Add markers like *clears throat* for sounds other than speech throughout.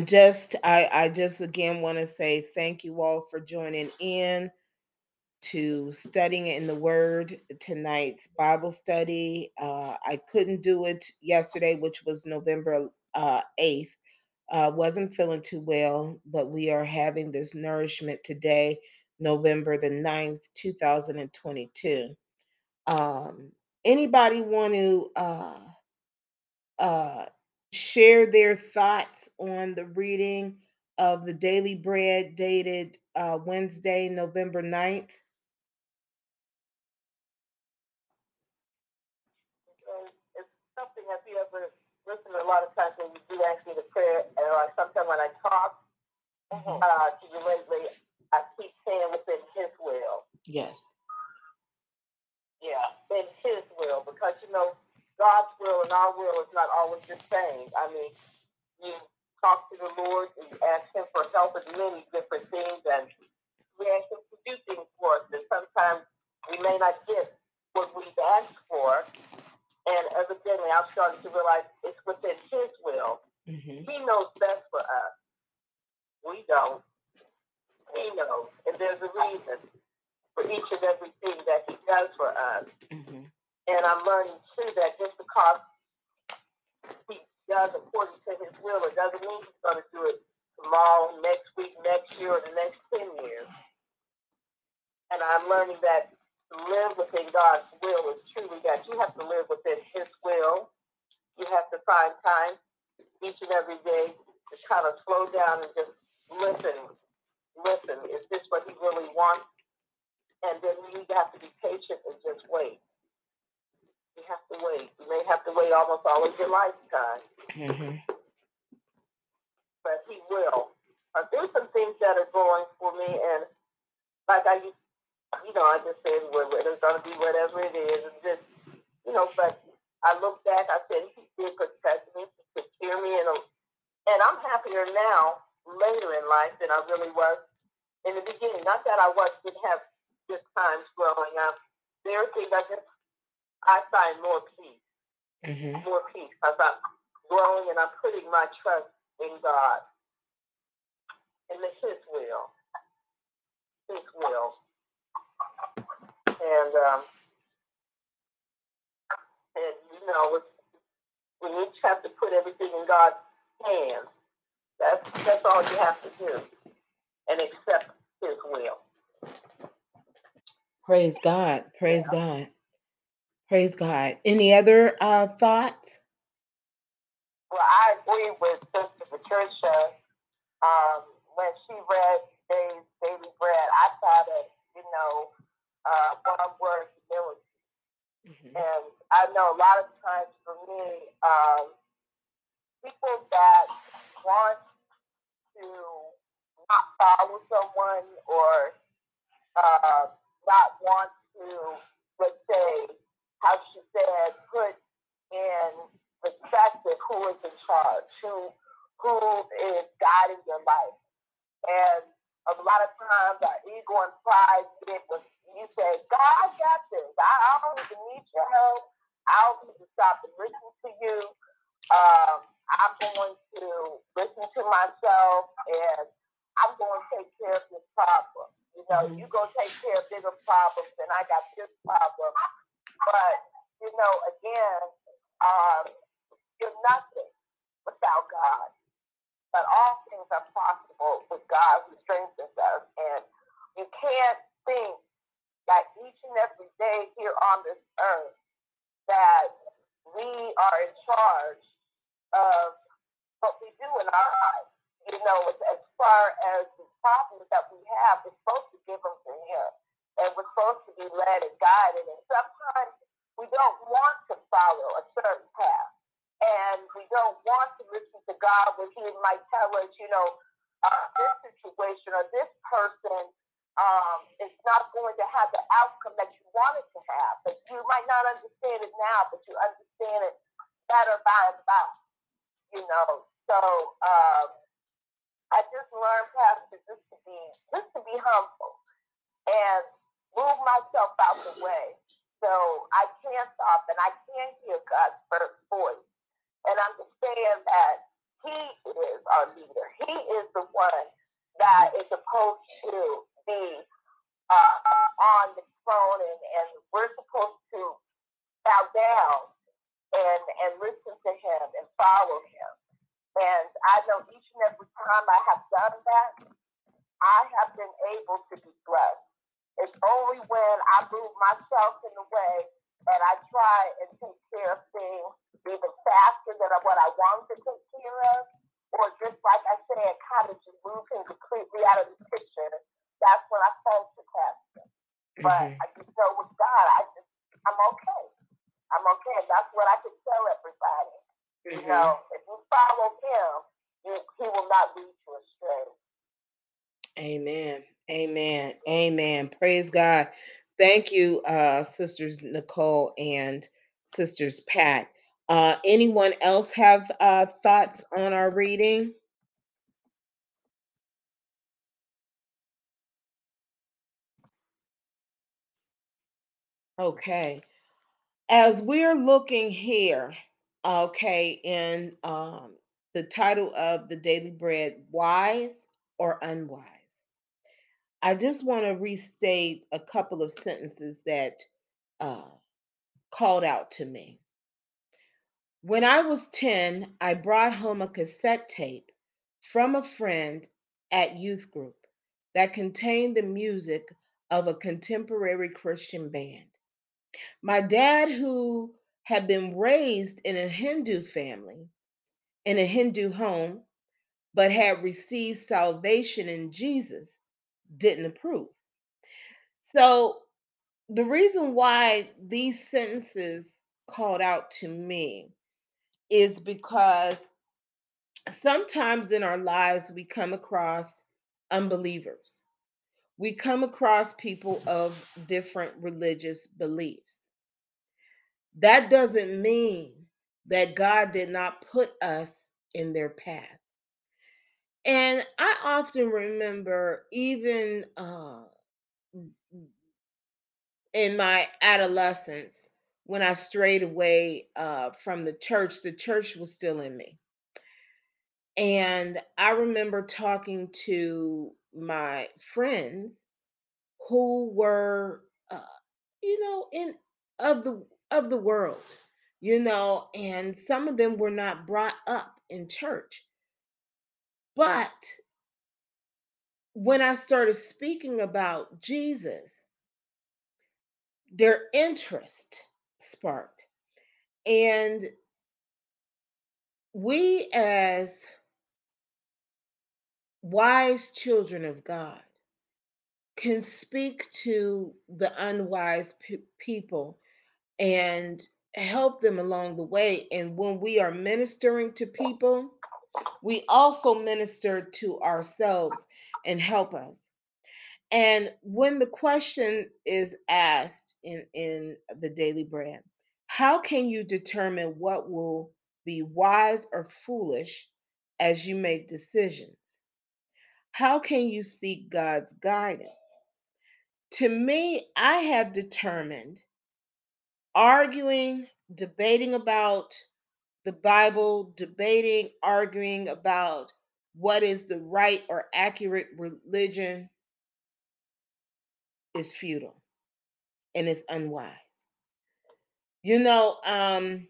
And just, I, I just again want to say thank you all for joining in to studying in the Word tonight's Bible study. Uh, I couldn't do it yesterday, which was November uh, 8th. Uh, wasn't feeling too well, but we are having this nourishment today, November the 9th, 2022. Um, anybody want to uh, uh, share their thoughts on the reading of the Daily Bread dated uh, Wednesday, November 9th? It's something have you ever listened a lot of times when you do ask me to prayer, and like sometimes when I talk Mhm. uh, to you lately, I keep saying within His will. Yes. Yeah, in His will, because you know God's will and our will is not always the same. I mean, you talk to the Lord and you ask Him for help in many different things, and we ask Him to do things for us, and sometimes we may not get what we've asked for. And evidently, I'm starting to realize it's within His will. hmm He knows best for us. We don't. He knows, and there's a reason for each and everything that He does for us. hmm And I'm learning too that just because he does according to his will, it doesn't mean he's going to do it tomorrow, next week, next year, or the next 10 years. And I'm learning that to live within God's will is truly that you have to live within his will. You have to find time each and every day to kind of slow down and just listen. Listen, is this what he really wants? And then you have to be patient and just wait. You have to wait. You may have to wait almost all of your lifetime, hmm but he will. Uh, there's some things that are going for me, and like I you know, I just said, well, it's going to be whatever it is, and just, you know, but I look back, I said, he did protect me, he of me, and, and I'm happier now, later in life, than I really was in the beginning. Not that I was, didn't have good times growing up. There are things I just, I find more peace. hmm more peace because I'm growing and I'm putting my trust in God, in the, His will, His will, and um, and you know we each have to put everything in God's hands. That's that's all you have to do, and accept His will. Praise God. Praise Yeah. God. Praise God. Any other uh, thoughts? Well, I agree with Sister Patricia. Um, when she read Dave's Daily Bread, I thought of, you know, uh, one word, humility. hmm And I know a lot of times for me, um, people that want to not follow someone or uh, not want to, let's say, how she said, put in perspective who is in charge, who who is guiding your life. And a lot of times our ego and pride get when you say, God got this. I, I don't even need your help. I don't need to stop and listen to you. Um, I'm going to listen to myself and I'm going to take care of this problem. You know, Mhm. you go take care of bigger problems and I got this problem. But, you know, again, um, you're nothing without God. But all things are possible with God who strengthens us. And you can't think that each and every day here on this earth that we are in charge of what we do in our lives. You know, as, as far as the problems that we have, we're supposed to give them to Him. And we're supposed to be led and guided. And sometimes we don't want to follow a certain path. And we don't want to listen to God when He might tell us, you know, uh, this situation or this person um, is not going to have the outcome that you want it to have. But you might not understand it now, but you understand it better by and by. You know, so um, I just learned, Pastor, just to be just to be humble and move myself out the way so I can stop and I can hear God's first voice and understand that He is our leader. He is the one that is supposed to be uh, on the throne, and, and we're supposed to bow down and and listen to him and follow him. And I know each and every time I have done that, I have been able to be blessed. It's only when I move myself in the way and I try and take care of things even faster than what I wanted to take care of, or just like I said, kind of just move him completely out of the picture, that's when I fall to him. But mm-hmm. I just know with God, I just I'm okay. I'm okay. That's what I can tell everybody. Mm-hmm. You know, if you follow him, he will not lead you astray. Amen. Amen. Amen. Praise God. Thank you, uh, Sisters Nicole and Sisters Pat. Uh, anyone else have uh, thoughts on our reading? Okay. As we're looking here, okay, in um, the title of the Daily Bread, Wise or Unwise? I just want to restate a couple of sentences that uh, called out to me. When I was 10, I brought home a cassette tape from a friend at youth group that contained the music of a contemporary Christian band. My dad, who had been raised in a Hindu family, in a Hindu home, but had received salvation in Jesus, didn't approve. So, the reason why these sentences called out to me is because sometimes in our lives we come across unbelievers. We come across people of different religious beliefs. That doesn't mean that God did not put us in their path. And I often remember, even uh, in my adolescence, when I strayed away uh, from the church, the church was still in me. And I remember talking to my friends who were, uh, you know, in of the of the world, you know, and some of them were not brought up in church. But when I started speaking about Jesus, their interest sparked. And we, as wise children of God, can speak to the unwise pe- people and help them along the way. And when we are ministering to people, we also minister to ourselves and help us. And when the question is asked in, in the daily bread, how can you determine what will be wise or foolish as you make decisions? How can you seek God's guidance? To me, I have determined arguing, debating about the Bible, debating, arguing about what is the right or accurate religion is futile and it's unwise. You know, um,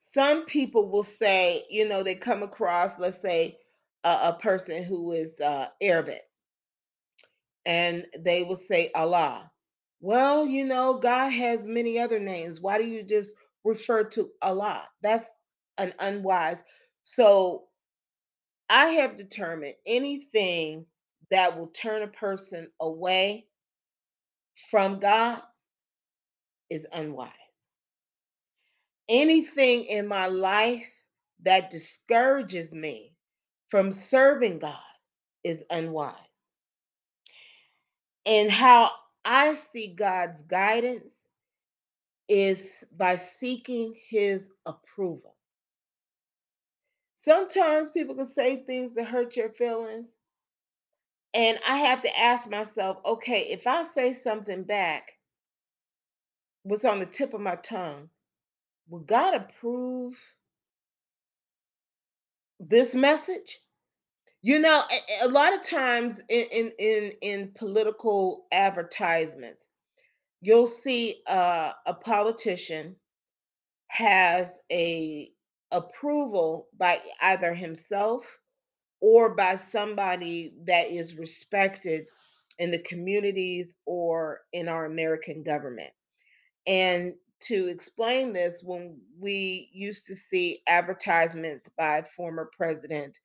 some people will say, you know, they come across, let's say, a, a person who is uh, Arabic, and they will say Allah. Well, you know, God has many other names. Why do you just refer to Allah? That's an unwise. So I have determined anything that will turn a person away from God is unwise. Anything in my life that discourages me from serving God is unwise. And how I see God's guidance is by seeking his approval. Sometimes people can say things that hurt your feelings. And I have to ask myself, okay, if I say something back, what's on the tip of my tongue, will God approve this message? You know, a, a lot of times in, in in in political advertisements, you'll see uh, a politician has a approval by either himself or by somebody that is respected in the communities or in our American government. And to explain this, when we used to see advertisements by former President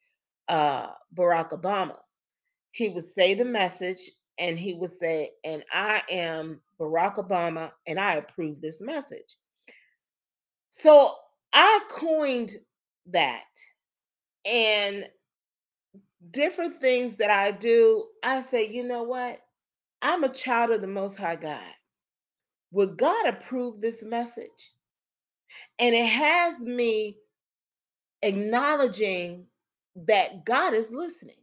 uh, Barack Obama, he would say the message and he would say, And I am Barack Obama and I approve this message. So I coined that. And different things that I do, I say, you know what? I'm a child of the Most High God. Would God approve this message? And it has me acknowledging that God is listening,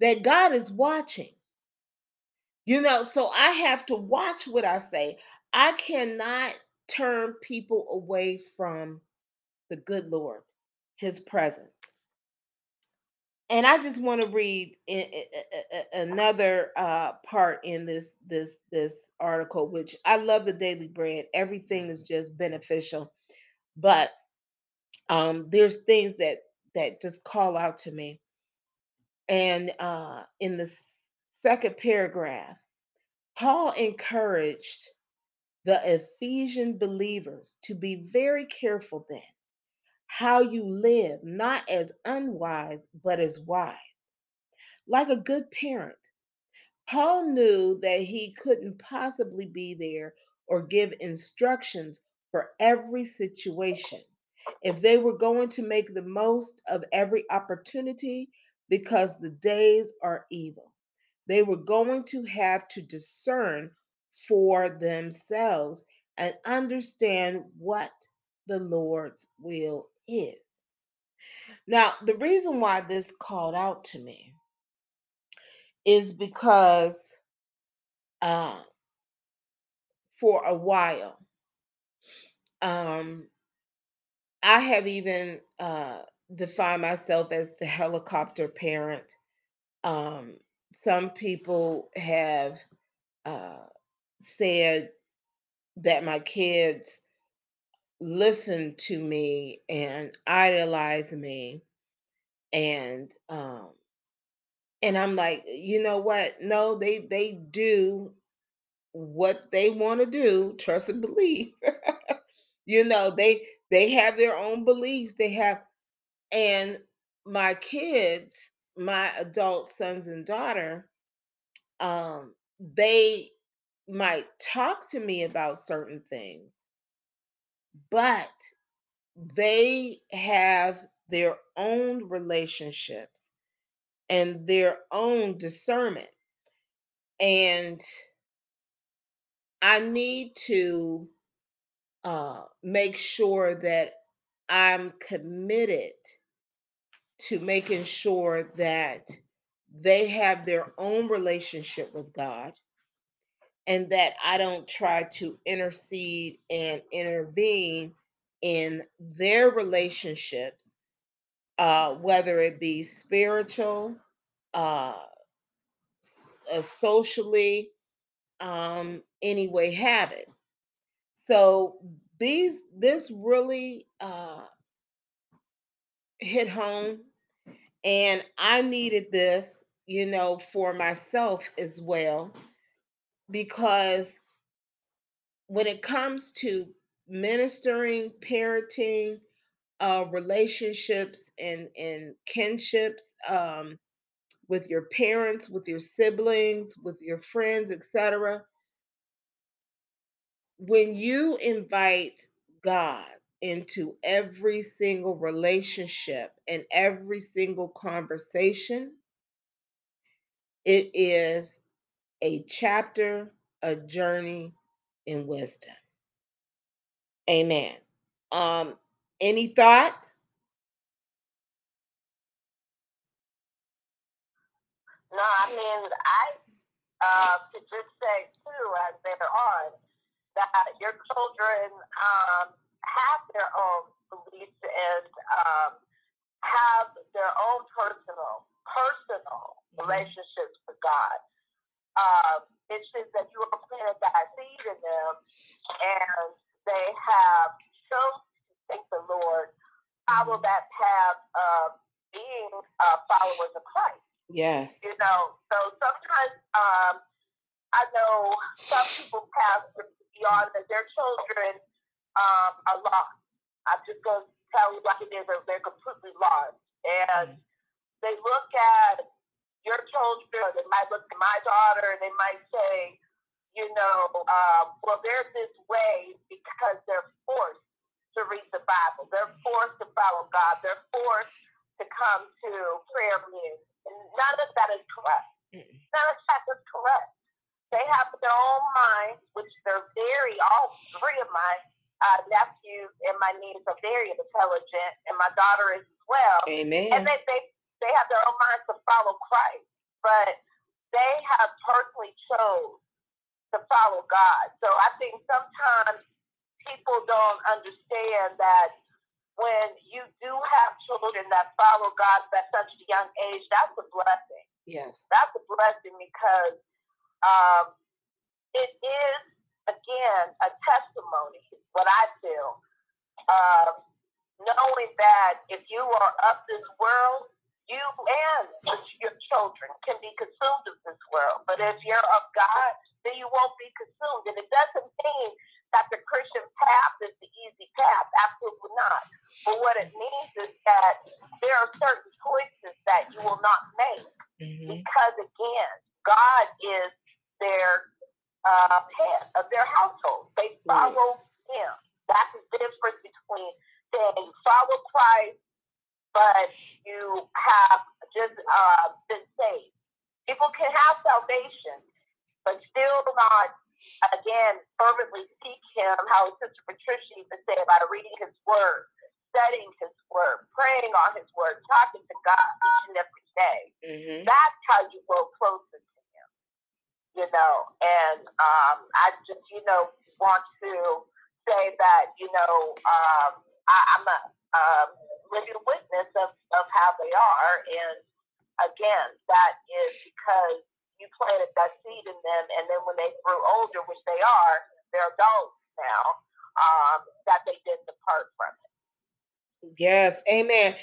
that God is watching. You know, so I have to watch what I say. I cannot turn people away from the good Lord, his presence. And I just want to read another uh, part in this this this article, which I love the Daily Bread. Everything is just beneficial, but um, there's things that that just call out to me. And uh, in the second paragraph, Paul encouraged the Ephesian believers to be very careful then how you live, not as unwise, but as wise. Like a good parent, Paul knew that he couldn't possibly be there or give instructions for every situation. If they were going to make the most of every opportunity because the days are evil, they were going to have to discern for themselves and understand what the Lord's will is. Now, the reason why this called out to me is because uh, for a while, um, I have even uh, defined myself as the helicopter parent. Um, some people have uh, said that my kids listen to me and idolize me and um and I'm like, you know what? No, they they do what they want to do, trust and believe. *laughs* you know, they they have their own beliefs. They have and my kids, my adult sons and daughter, um, they might talk to me about certain things, but they have their own relationships and their own discernment. And I need to uh, make sure that I'm committed to making sure that they have their own relationship with God and that I don't try to intercede and intervene in their relationships, uh, whether it be spiritual, uh, uh, socially, um, any way have it. So these this really uh, hit home, and I needed this, you know, for myself as well, because when it comes to ministering, parenting, uh, relationships, and and kinships um, with your parents, with your siblings, with your friends, etc when you invite God into every single relationship and every single conversation, it is a chapter, a journey in wisdom. Amen. Um, any thoughts? No, I mean, I uh, could just say too, as they're on, that your children um, have their own beliefs and um, have their own personal, personal Mhm. relationships with God. Um, it says that you are planted that seed in them, and they have chosen to thank the Lord, follow Mhm. that path of being uh, followers of Christ. Yes. You know, so sometimes um, I know some people pass beyond that their children um, are lost. I'm just going to tell you like it is, they're, they're completely lost. And they look at your children, or they might look at my daughter, and they might say, you know, um, well, there's this way because they're forced to read the Bible. They're forced to follow God. They're forced to come to prayer meetings. And none of that is correct. Mm-mm. None of that is correct. They have their own minds, which they're very, all three of my uh, nephews and my niece are very intelligent, and my daughter is as well. Amen. And they, they, they have their own minds to follow Christ, but they have personally chose to follow God. So I think sometimes people don't understand that when you do have children that follow God at such a young age, that's a blessing. yes. That's a blessing because um, it is, again, a testimony, what I feel, um, knowing that if you are of this world, you and your children can be consumed of this world. But if you're of God, then you won't be consumed. And it doesn't mean that the Christian path is the easy path. Absolutely not. But what it means is that there are certain choices that you will not make hmm because, again, God is their uh, head of their household. They follow Him. That's the difference between saying you follow Christ, but you have just uh, been saved. People can have salvation, but still not, again, fervently seek Him, how Sister Patricia used to say about reading His Word, studying His Word, praying on His Word, talking to God each and every day. hmm That's how you grow closer you know. And um, I just, you know, want to say that, you know, um, I, I'm a um, living witness of, of how they are. And again, that is because you planted that seed in them, and then when they grew older, which they are, they're adults now, um, that they didn't depart from it. Yes. Amen.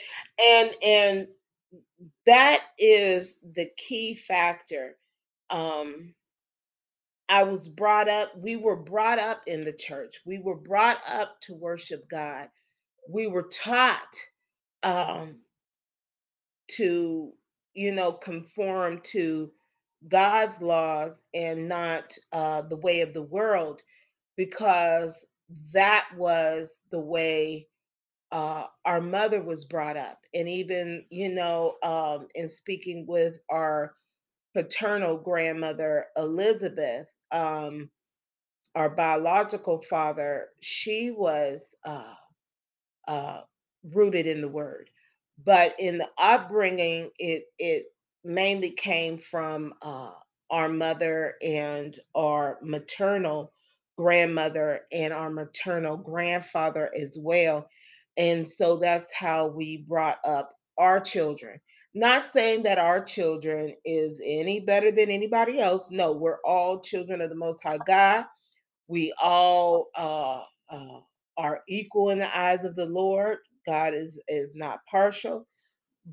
And and that is the key factor. Um, I was brought up, we were brought up in the church. We were brought up to worship God. We were taught um, to, you know, conform to God's laws and not uh, the way of the world because that was the way uh, our mother was brought up. And even, you know, um, in speaking with our paternal grandmother, Elizabeth, um, our biological father, she was uh, uh, rooted in the word. But in the upbringing, it it mainly came from uh, our mother and our maternal grandmother and our maternal grandfather as well. And so that's how we brought up our children. Not saying that our children is any better than anybody else. No, we're all children of the Most High God we all uh, uh, are equal in the eyes of the Lord. God is is not partial,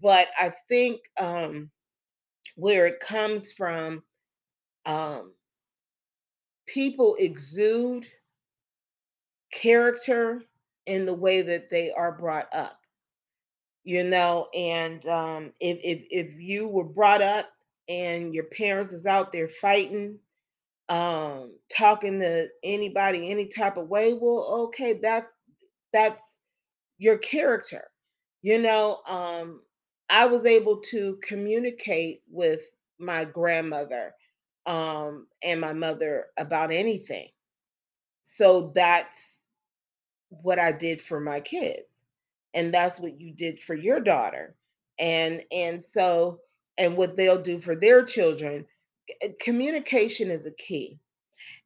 but I think um, where it comes from, um, people exude character in the way that they are brought up. You know, and um, if if if you were brought up and your parents is out there fighting um talking to anybody any type of way well okay that's that's your character you know um i was able to communicate with my grandmother um and my mother about anything. So that's what i did for my kids and that's what you did for your daughter. And and so and what they'll do for their children Eh, communication is a key.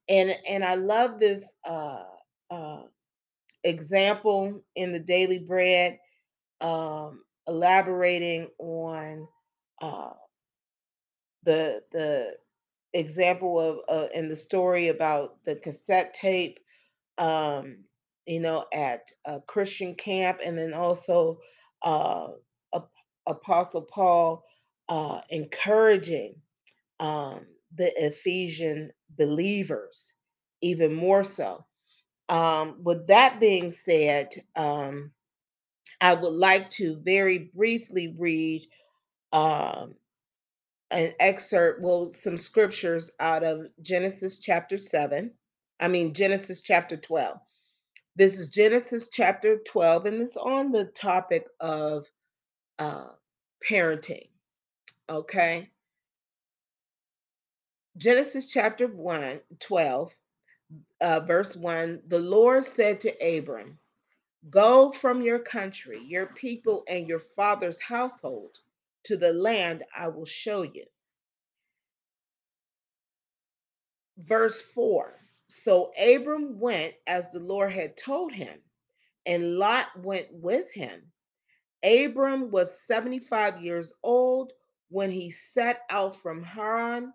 And and I love this uh, uh, example in the Daily Bread um, elaborating on uh, the the example of uh, in the story about the cassette tape, um, you know, at a Christian camp, and then also uh, Apostle Paul uh, encouraging um, the Ephesian believers even more so. Um, with that being said, um, I would like to very briefly read um, an excerpt, well, some scriptures out of Genesis chapter 7. I mean, Genesis chapter 12. This is Genesis chapter 12, and it's on the topic of uh, parenting. Okay. Genesis chapter 1, 12, uh, verse 1 The Lord said to Abram, Go from your country, your people, and your father's household to the land I will show you. Verse 4 So Abram went as the Lord had told him, and Lot went with him. Abram was 75 years old when he set out from Haran.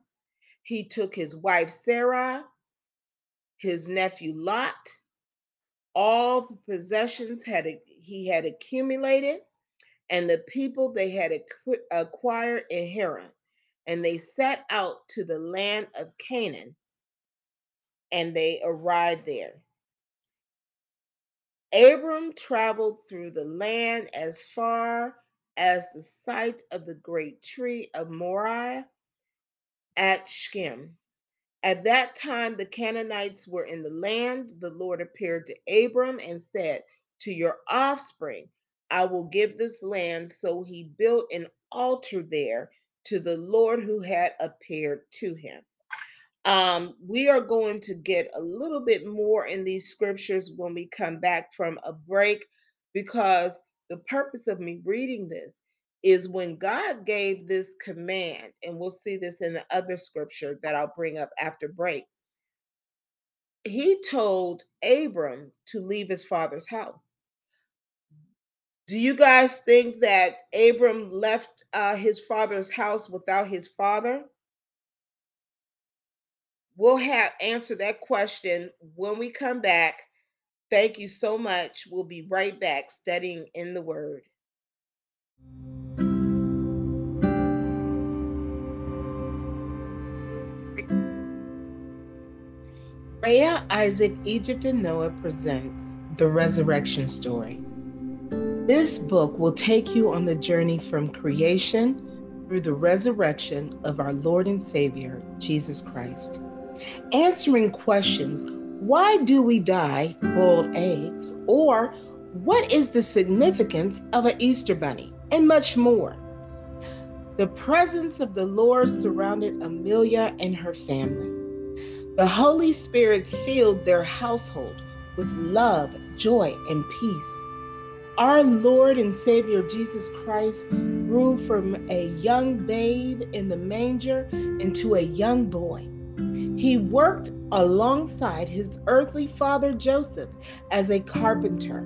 He took his wife Sarah, his nephew Lot, all the possessions had he had accumulated, and the people they had acquired in Haran, and they set out to the land of Canaan, and they arrived there. Abram traveled through the land as far as the site of the great tree of Moriah at Shechem. At that time, the Canaanites were in the land. The Lord appeared to Abram and said, To your offspring, I will give this land. So he built an altar there to the Lord who had appeared to him. Um, we are going to get a little bit more in these scriptures when we come back from a break because the purpose of me reading this is when God gave this command, and we'll see this in the other scripture that I'll bring up after break. He told Abram to leave his father's house. Do you guys think that Abram left uh, his father's house without his father? We'll have answer that question when we come back. Thank you so much. We'll be right back studying in the Word. Rhea, Isaac, Egypt, and Noah presents the resurrection story. This book will take you on the journey from creation through the resurrection of our Lord and Savior, Jesus Christ. Answering questions why do we dye boiled eggs? Or what is the significance of an Easter bunny? And much more. The presence of the Lord surrounded Amelia and her family. The Holy Spirit filled their household with love, joy, and peace. Our Lord and Savior Jesus Christ grew from a young babe in the manger into a young boy. He worked alongside his earthly father Joseph as a carpenter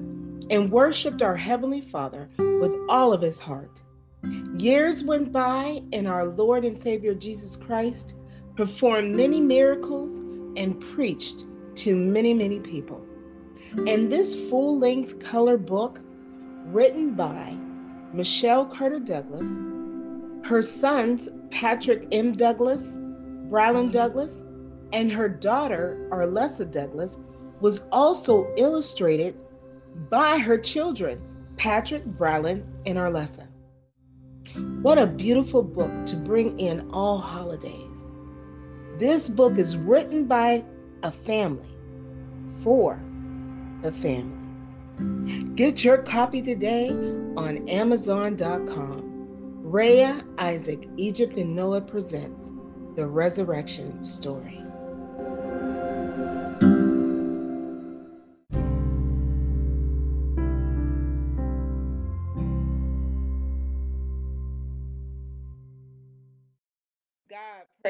and worshiped our Heavenly Father with all of his heart. Years went by, and our Lord and Savior Jesus Christ performed many miracles, and preached to many, many people. And this full length color book, written by Michelle Carter Douglas, her sons, Patrick M. Douglas, Brylin Douglas, and her daughter, Arlessa Douglas, was also illustrated by her children, Patrick, Brylin, and Arlessa. What a beautiful book to bring in all holidays. This book is written by a family for the family. Get your copy today on Amazon.com. Rhea, Isaac, Egypt, and Noah presents the resurrection story.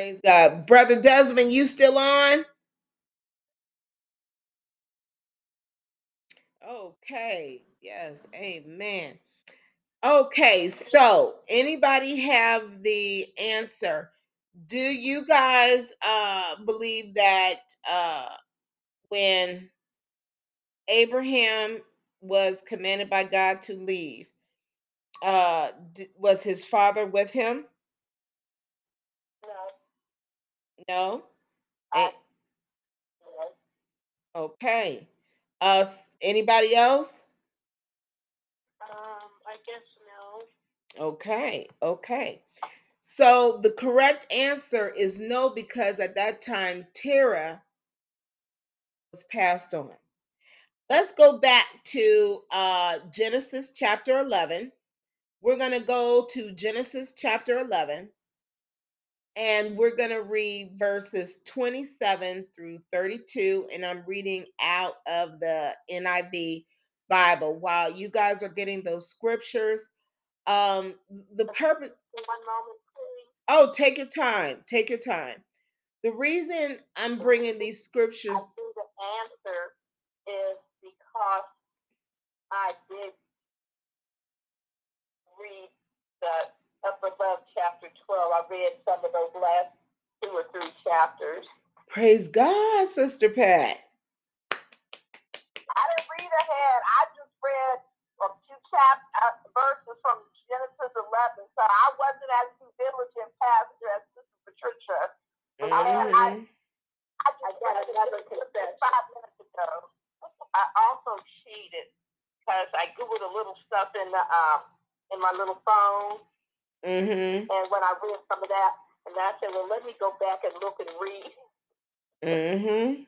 Praise God. Brother Desmond, you still on? Okay. Yes. Amen. Okay, so anybody have the answer? Do you guys uh believe that uh when Abraham was commanded by God to leave, uh d- was his father with him? No. No. I, Eh, okay. Uh anybody else? Um, I guess no. Okay. Okay. So the correct answer is no because at that time Terah was passed on. Let's go back to uh, Genesis chapter 11. We're going to go to Genesis chapter 11 and we're going to read verses 27 through 32. And I'm reading out of the NIV Bible. While you guys are getting those scriptures, um, the purpose. One moment, please. Oh, take your time. Take your time. The reason I'm bringing these scriptures. I think the answer is because I did read the up above chapter 12. I read some of those last two or three chapters. Praise God, Sister Pat. I didn't read ahead. I just read a few chap uh, verses from Genesis 11. So I wasn't as diligent pastor as Sister Patricia. Mm-hmm. I just got another confession five minutes ago. I also cheated because I googled a little stuff in the um in my little phone, Mhm. and when I read some of that, and I said, well, let me go back and look and read. Mm-hmm.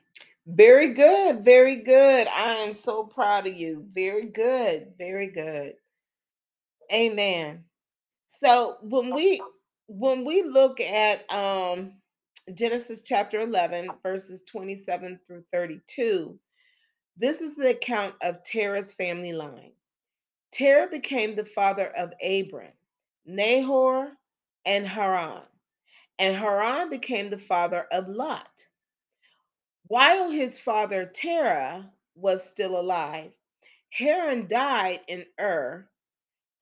Very good. Very good. I am so proud of you. Very good. Very good. Amen. So when we when we look at um Genesis chapter 11 verses 27 through 32, this is the account of Terah's family line. Terah became the father of Abram, Nahor, and Haran. And Haran became the father of Lot. While his father Terah was still alive, Haran died in Ur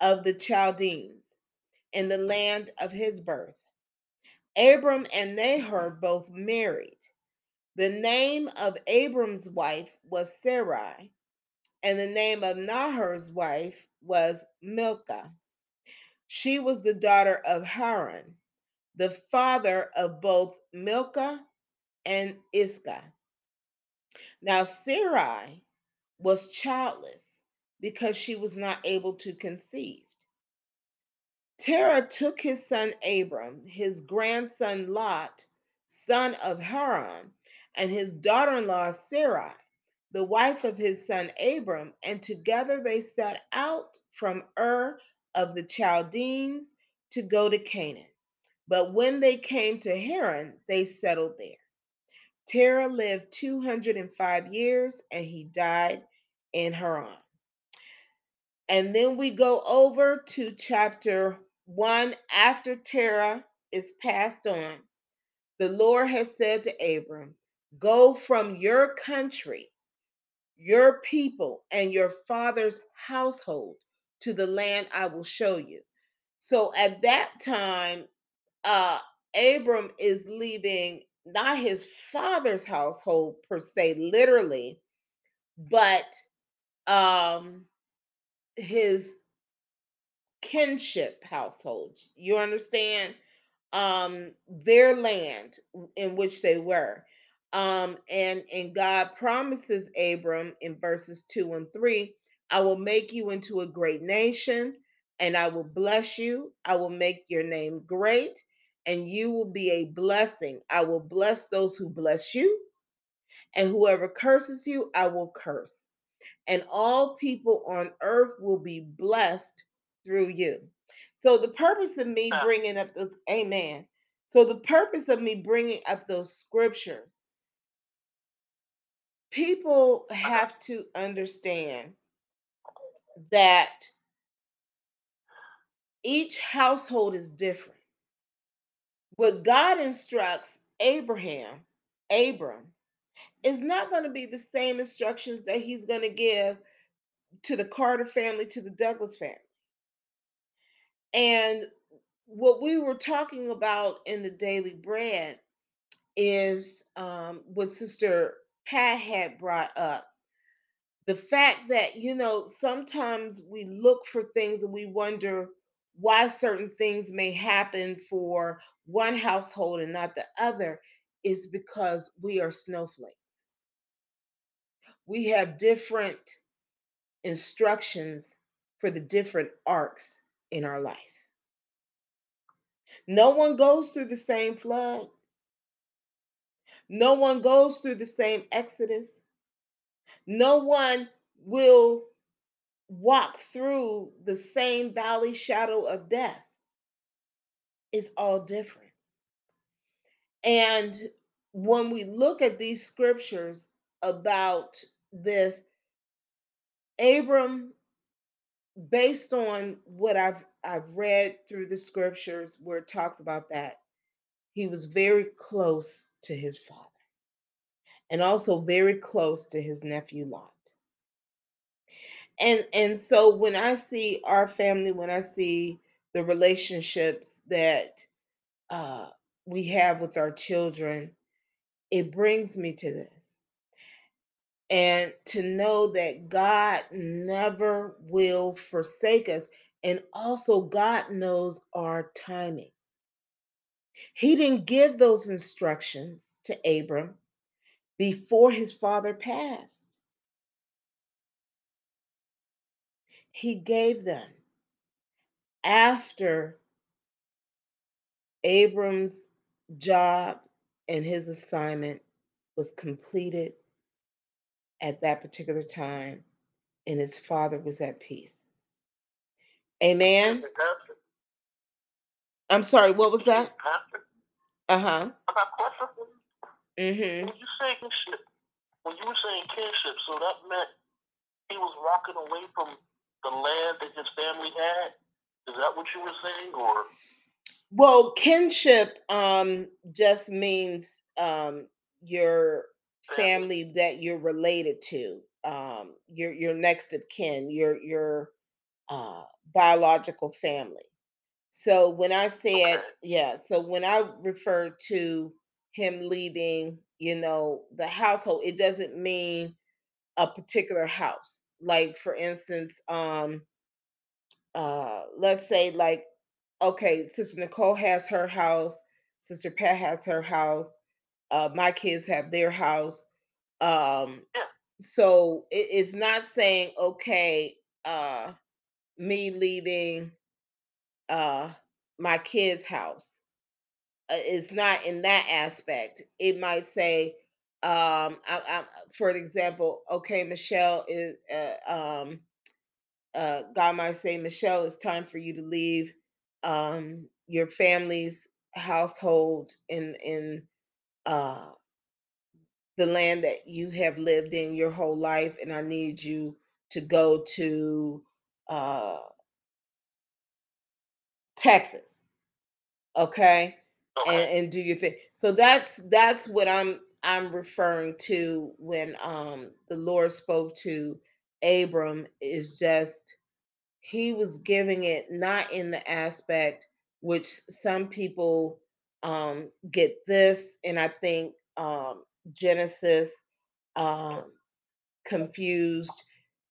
of the Chaldeans, in the land of his birth. Abram and Nahor both married. The name of Abram's wife was Sarai, and the name of Nahor's wife was Milcah. She was the daughter of Haran, the father of both Milcah and Iscah. Now Sarai was childless because she was not able to conceive. Terah took his son Abram, his grandson Lot, son of Haran, and his daughter in law Sarai, the wife of his son Abram, and together they set out from Ur of the Chaldeans to go to Canaan. But when they came to Haran, they settled there. Terah lived 205 years and he died in Haran. And then we go over to chapter 1 after Terah is passed on. The Lord has said to Abram, Go from your country, your people, and your father's household to the land I will show you. So at that time, uh, Abram is leaving not his father's household per se, literally, but um, his kinship household. You understand? Um, their land in which they were. Um, and and God promises Abram in verses two and three, I will make you into a great nation, and I will bless you. I will make your name great, and you will be a blessing. I will bless those who bless you, and whoever curses you, I will curse and all people on earth will be blessed through you. So the purpose of me bringing up those amen. So the purpose of me bringing up those scriptures people uh-huh. have to understand that each household is different. What God instructs Abraham, Abram, is not going to be the same instructions that he's going to give to the Carter family, to the Douglas family. And what we were talking about in the daily bread is um, what Sister Pat had brought up. The fact that, you know, sometimes we look for things and we wonder why certain things may happen for one household and not the other is because we are snowflakes. We have different instructions for the different arcs in our life. No one goes through the same flood. No one goes through the same exodus. No one will walk through the same valley shadow of death. It's all different. And when we look at these scriptures about this, Abram, based on what I've I've read through the scriptures where it talks about that, he was very close to his father and also very close to his nephew Lot. And and so when I see our family, when I see the relationships that uh, we have with our children, it brings me to this. And to know that God never will forsake us. And also, God knows our timing. He didn't give those instructions to Abram before his father passed, he gave them after Abram's job and his assignment was completed at that particular time, and his father was at peace. Amen. I'm sorry, what was that? Uh huh. I got a question for you. Mm When you say kinship, when you were saying kinship, so that meant he was walking away from the land that his family had? Is that what you were saying? Or Well, kinship um just means um your family that you're related to, um your your next of kin, your your uh biological family. So when I said, Okay. yeah, so when I refer to him leaving, you know, the household, it doesn't mean a particular house. Like for instance, um uh let's say like okay, Sister Nicole has her house, Sister Pat has her house, uh my kids have their house. Um Yeah. so it, it's not saying okay, uh me leaving uh my kids' house uh, it's not in that aspect. It might say, um, I, I, for example, okay, Michelle is, uh, um, uh, God might say, Michelle, it's time for you to leave um, your family's household in in uh, the land that you have lived in your whole life, and I need you to go to uh, Texas okay Okay. and do your thing so that's that's what i'm i'm referring to when um the lord spoke to abram is just he was giving it not in the aspect which some people um get this and i think um genesis um confused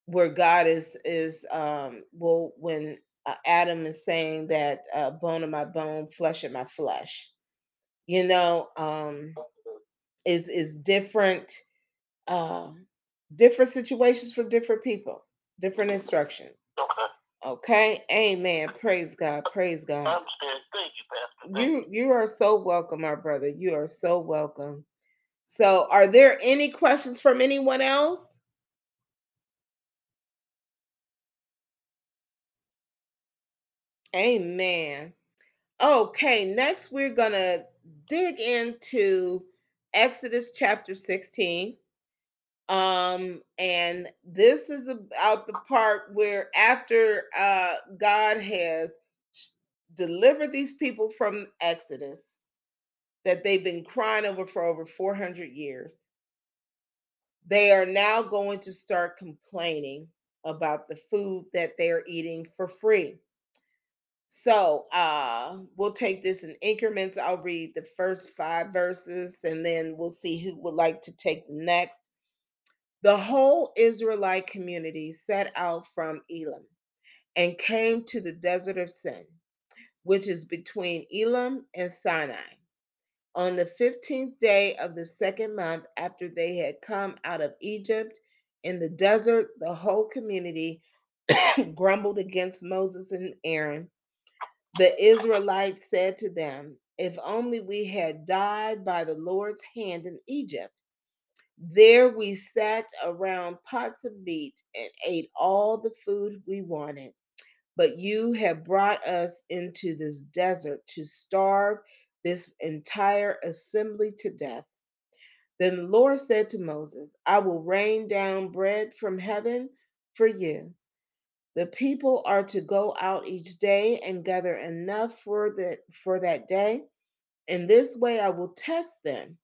where God is is um well when uh, Adam is saying that uh, bone of my bone, flesh of my flesh. You know, um is is different uh different situations for different people, different instructions. Okay. Okay? Amen. Praise God. Praise I God. understand. Thank you, Pastor. Thank You you are so welcome, my brother. You are so welcome. So, are there any questions from anyone else? Amen. Okay, next we're going to dig into Exodus chapter 16. Um and this is about the part where after uh God has delivered these people from Exodus that they've been crying over for over 400 years. They are now going to start complaining about the food that they're eating for free. So uh, we'll take this in increments. I'll read the first five verses and then we'll see who would like to take the next. The whole Israelite community set out from Elim and came to the desert of Sin, which is between Elim and Sinai. On the 15th day of the second month after they had come out of Egypt in the desert, the whole community *coughs* grumbled against Moses and Aaron the Israelites said to them, If only we had died by the Lord's hand in Egypt. There we sat around pots of meat and ate all the food we wanted. But you have brought us into this desert to starve this entire assembly to death. Then the Lord said to Moses, I will rain down bread from heaven for you the people are to go out each day and gather enough for the for that day. In this way I will test them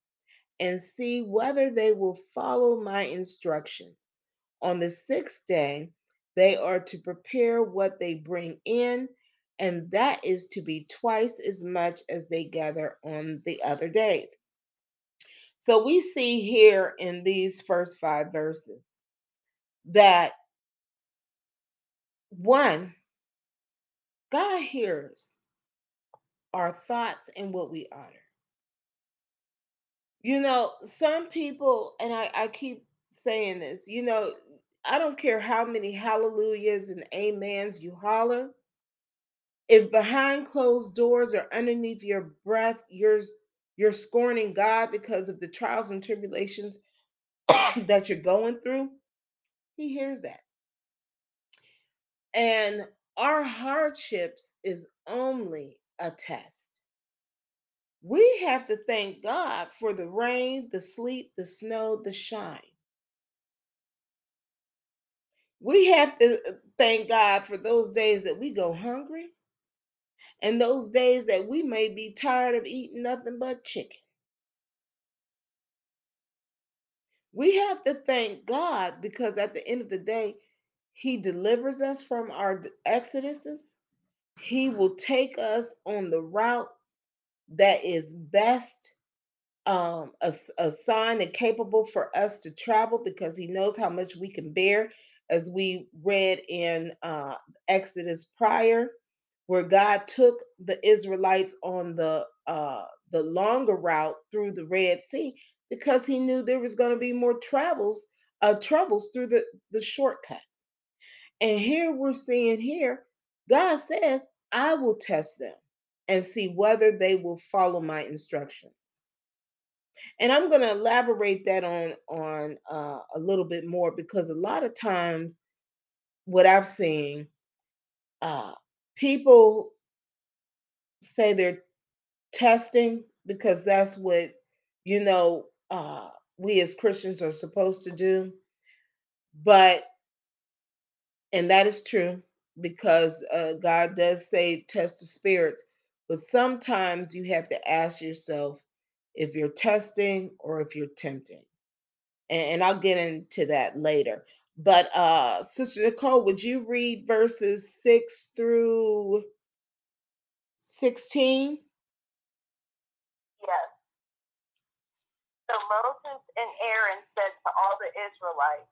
and see whether they will follow my instructions. On the sixth day, they are to prepare what they bring in, and that is to be twice as much as they gather on the other days. So we see here in these first five verses that one, God hears our thoughts and what we utter. You know, some people, and I, I keep saying this, you know, I don't care how many hallelujahs and amens you holler. If behind closed doors or underneath your breath, you're you're scorning God because of the trials and tribulations *coughs* that you're going through, He hears that. And our hardships is only a test. We have to thank God for the rain, the sleet, the snow, the shine. We have to uh, thank God for those days that we go hungry and those days that we may be tired of eating nothing but chicken. We have to thank God because at the end of the day, He delivers us from our exoduses. He will take us on the route that is best um, assigned and capable for us to travel because He knows how much we can bear, as we read in uh, Exodus prior, where God took the Israelites on the uh, the longer route through the Red Sea because He knew there was going to be more travels uh, troubles through the the shortcut. And here we're seeing here, God says, I will test them and see whether they will follow my instructions. And I'm going to elaborate that on on uh, a little bit more because a lot of times, what I've seen, uh, people say they're testing because that's what you know uh, we as Christians are supposed to do. But and that is true because uh, God does say test the spirits. But sometimes you have to ask yourself if you're testing or if you're tempting. And, and I'll get into that later. But uh Sister Nicole, would you read verses 6 through 16? Yes. So Moses and Aaron said to all the Israelites,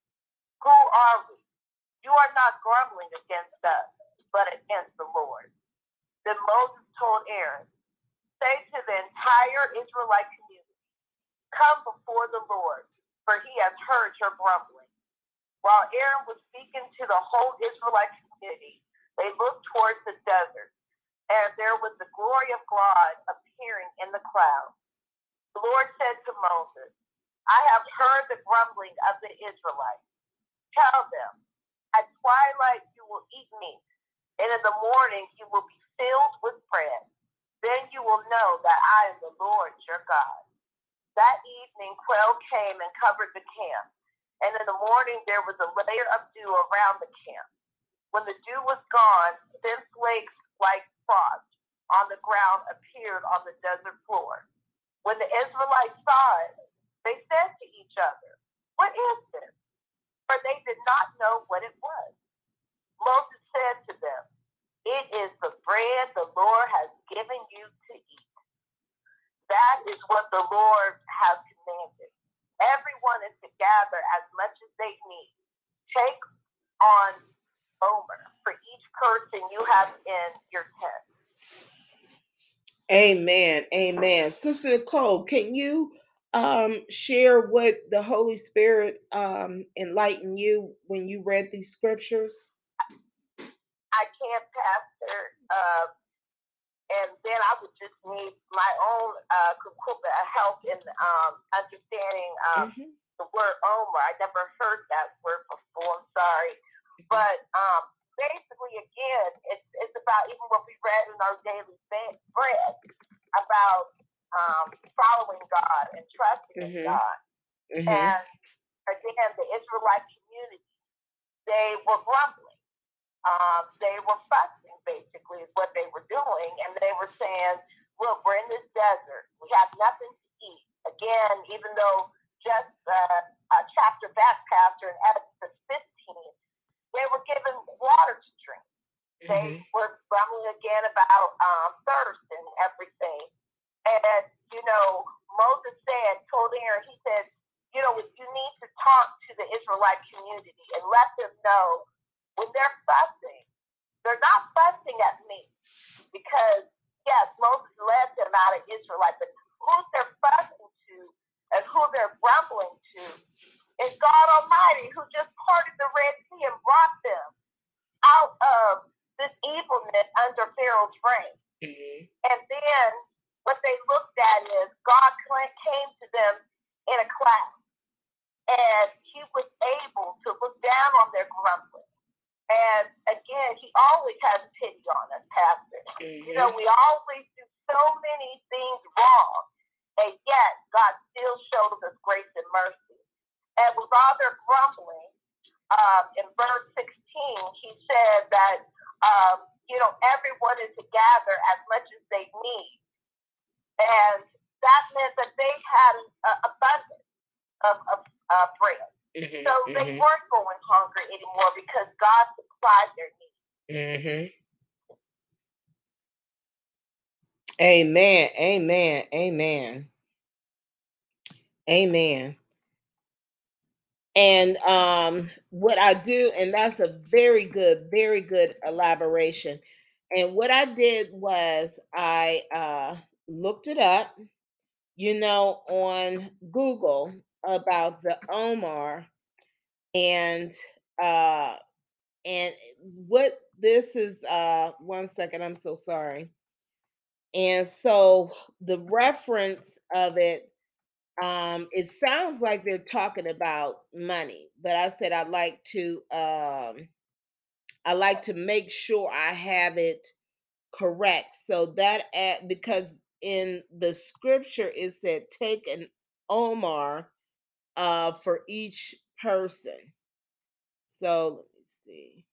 Who are we? You are not grumbling against us, but against the Lord. Then Moses told Aaron, Say to the entire Israelite community, Come before the Lord, for he has heard your grumbling. While Aaron was speaking to the whole Israelite community, they looked towards the desert, and there was the glory of God appearing in the cloud. The Lord said to Moses, I have heard the grumbling of the Israelites Tell them, at twilight you will eat meat, and in the morning you will be filled with bread. Then you will know that I am the Lord your God. That evening, quail came and covered the camp, and in the morning there was a layer of dew around the camp. When the dew was gone, thin flakes like frost on the ground appeared on the desert floor. When the Israelites saw it, they said to each other, What is this? For they did not know what it was. Moses said to them, It is the bread the Lord has given you to eat. That is what the Lord has commanded. Everyone is to gather as much as they need. Take on omer for each person you have in your tent. Amen. Amen. Sister Nicole, can you um, share what the Holy Spirit um, enlightened you when you read these scriptures? I can't, Pastor. Uh, and then I would just need my own uh, help in um, understanding um, mm-hmm. the word Omer. I never heard that word before. I'm sorry. But um, basically, again, it's, it's about even what we read in our daily bread about um, following God and trusting mm-hmm. in God. Mm-hmm. And again, the Israelite community, they were grumbling. Um, they were fussing, basically, is what they were doing. And they were saying, look, we're in this desert. We have nothing to eat. Again, even though just uh, a chapter back, Pastor, in Exodus 15, they were given water to drink. Mm-hmm. They were grumbling again about um, thirst and everything. And, you know, Moses said, told Aaron, he said, you know, you need to talk to the Israelite community and let them know when they're fussing, they're not fussing at me. Because, yes, Moses led them out of Israelite, but who they're fussing to and who they're grumbling to is God Almighty, who just parted the Red Sea and brought them out of this evilness under Pharaoh's reign. Mm-hmm. And then what they looked at is God came to them in a cloud, and He was able to look down on their grumbling. And again, He always has pity on us, Pastor. Mm-hmm. You know, we always do so many things wrong, and yet God still shows us grace and mercy. And with all their grumbling, um, in verse 16, He said that um, you know everyone is to gather as much as they need and that meant that they had an abundance of, of uh, bread. Mm-hmm, so mm-hmm. they weren't going hungry anymore because God supplied their needs. Mm-hmm. Amen. Amen. Amen. Amen. And um, what I do, and that's a very good, very good elaboration. And what I did was I uh, looked it up, you know, on Google about the Omer and uh and what this is uh one second, I'm so sorry. And so the reference of it um it sounds like they're talking about money, but I said I'd like to um I like to make sure I have it correct. So that at because in the scripture it said take an omer uh for each person. So let me see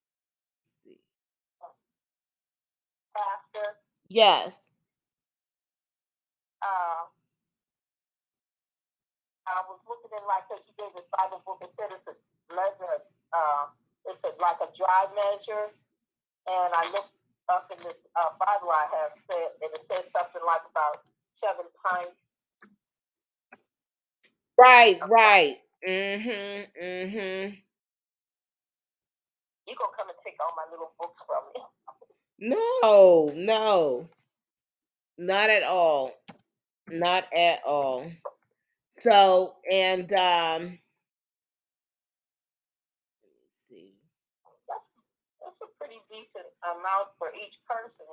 see. Pastor, yes. uh, I was looking in like that you gave the Bible book it said it's a measure uh, it's a, like a dry measure and I looked up in this uh, Bible I have said, and it says something like about seven times. Right, right. Mm-hmm. Mm-hmm. You gonna come and take all my little books from me? No, no, not at all, not at all. So, and um, pretty decent amount for each person.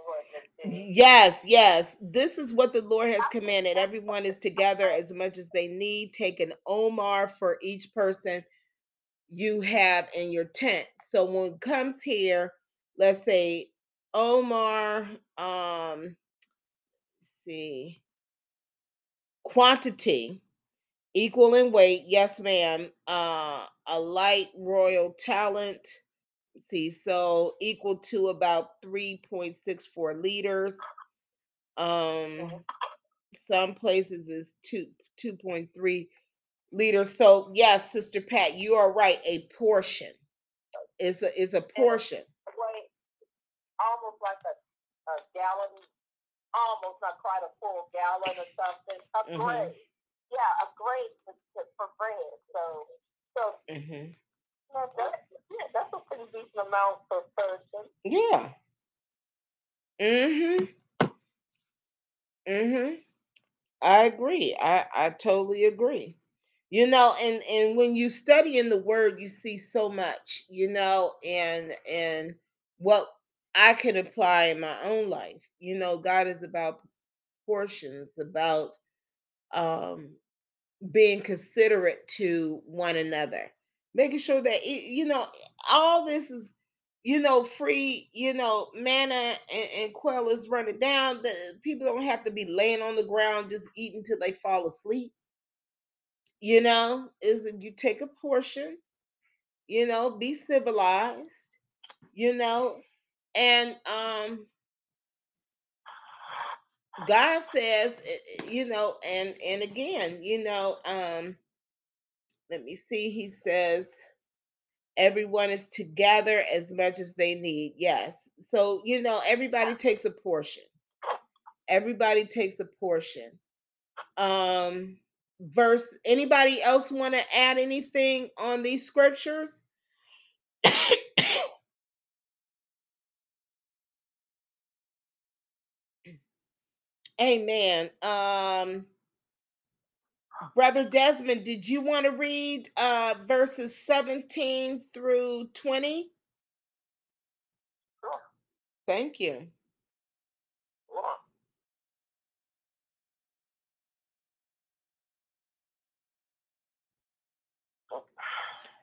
Yes, yes. This is what the Lord has commanded. Everyone is together as much as they need. Take an Omer for each person you have in your tent. So when it comes here, let's say Omer, um, see, quantity equal in weight, yes, ma'am. Uh, a light royal talent, see, so equal to about 3.64 liters. Um, some places is two 2.3 liters. So yes, Sister Pat, you are right. A portion is a is a portion. Wait, almost like a, a gallon, almost not quite a full gallon or something. A Mhm. grade. Yeah, a grade for, for- bread. So, so hmm yeah, that's, a pretty decent amount per person. Yeah. Mhm. Mhm. I agree. I I totally agree. You know, and and when you study in the word, you see so much, you know, and and what I can apply in my own life. You know, God is about portions, about um being considerate to one another, making sure that y- you know all this is you know free. You know, manna and, and quail is running down. The people don't have to be laying on the ground just eating till they fall asleep. You know, is you take a portion. You know, be civilized. You know, and um God says, eh, eh, you know, and and again, you know, um, let me see. He says everyone is together as much as they need. Yes. So, you know, everybody takes a portion. Everybody takes a portion. Um verse anybody else want to add anything on these scriptures? *coughs* Amen. Um Brother Desmond, did you want to read uh verses 17 through 20? Sure. Thank you. Sure.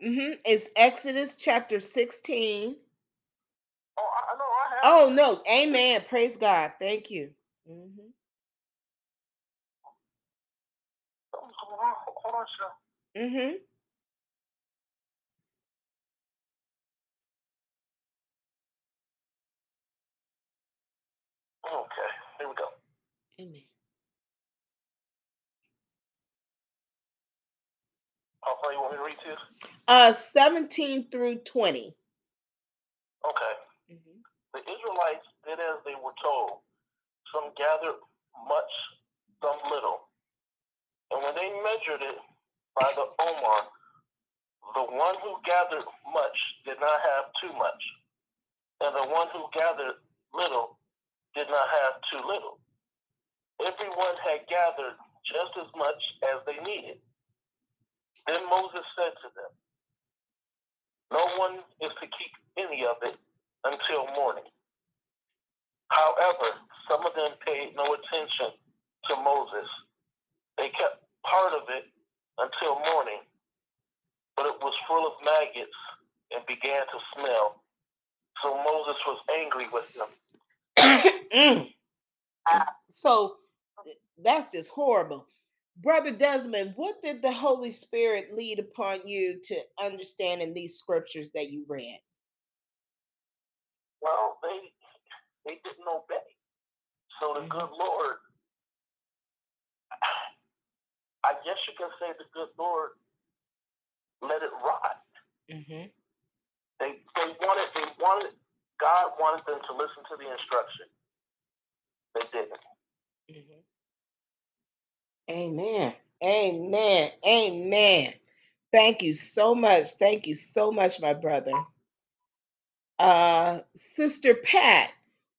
hmm It's Exodus chapter 16. Oh, I, I know I have. Oh no, amen. Praise God. Thank you. hmm Hold on, hold on, sir. hmm Okay, here we go. Amen. How far you want me to read to? Uh, 17 through 20. Okay. hmm The Israelites did as they were told. Some gathered much, some little. And when they measured it by the Omer, the one who gathered much did not have too much, and the one who gathered little did not have too little. Everyone had gathered just as much as they needed. Then Moses said to them, No one is to keep any of it until morning. However, some of them paid no attention to Moses. They kept part of it until morning, but it was full of maggots and began to smell. So Moses was angry with them. *coughs* So that's just horrible. Brother Desmond, what did the Holy Spirit lead upon you to understand in these scriptures that you read? Well, they they didn't obey. So the Mhm. good Lord, I guess you can say the good Lord let it rot. hmm They they wanted they wanted God wanted them to listen to the instruction. They didn't. hmm Amen. Amen. Amen. Thank you so much. Thank you so much, my brother. Uh, Sister Pat,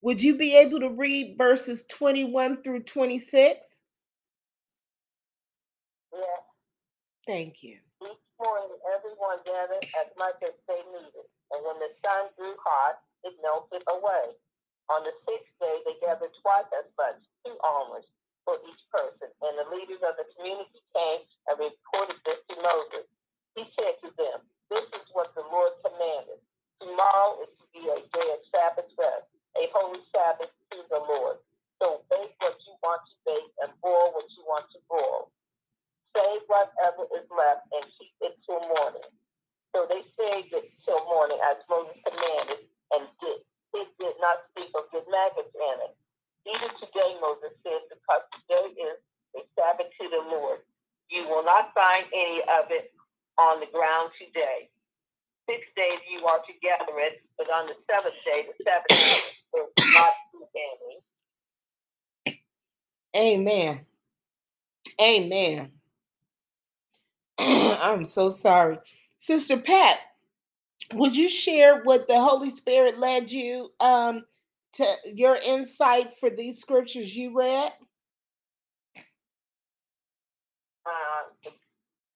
would you be able to read verses 21 through 26? Thank you. Each morning, everyone gathered as much as they needed, and when the sun grew hot, it melted away. On the sixth day, they gathered twice as much, two almonds for each person. And the leaders of the community came and reported this to Moses. He said to them, This is what the Lord commanded. Tomorrow is to be a day of Sabbath rest, a holy Sabbath to the Lord. So bake what you want to bake and boil what you want to boil save whatever is left and keep it till morning. So they saved it till morning, as Moses commanded, and did. It did not speak of good maggots in it. Even today, Moses said, because today is a Sabbath to the Lord. You will not find any of it on the ground today. Six days you are to gather it, but on the seventh day, the seventh, is not to any. Amen. Amen. *coughs* I'm so sorry. Sister Pat, would you share what the Holy Spirit led you um, to your insight for these scriptures you read? Uh,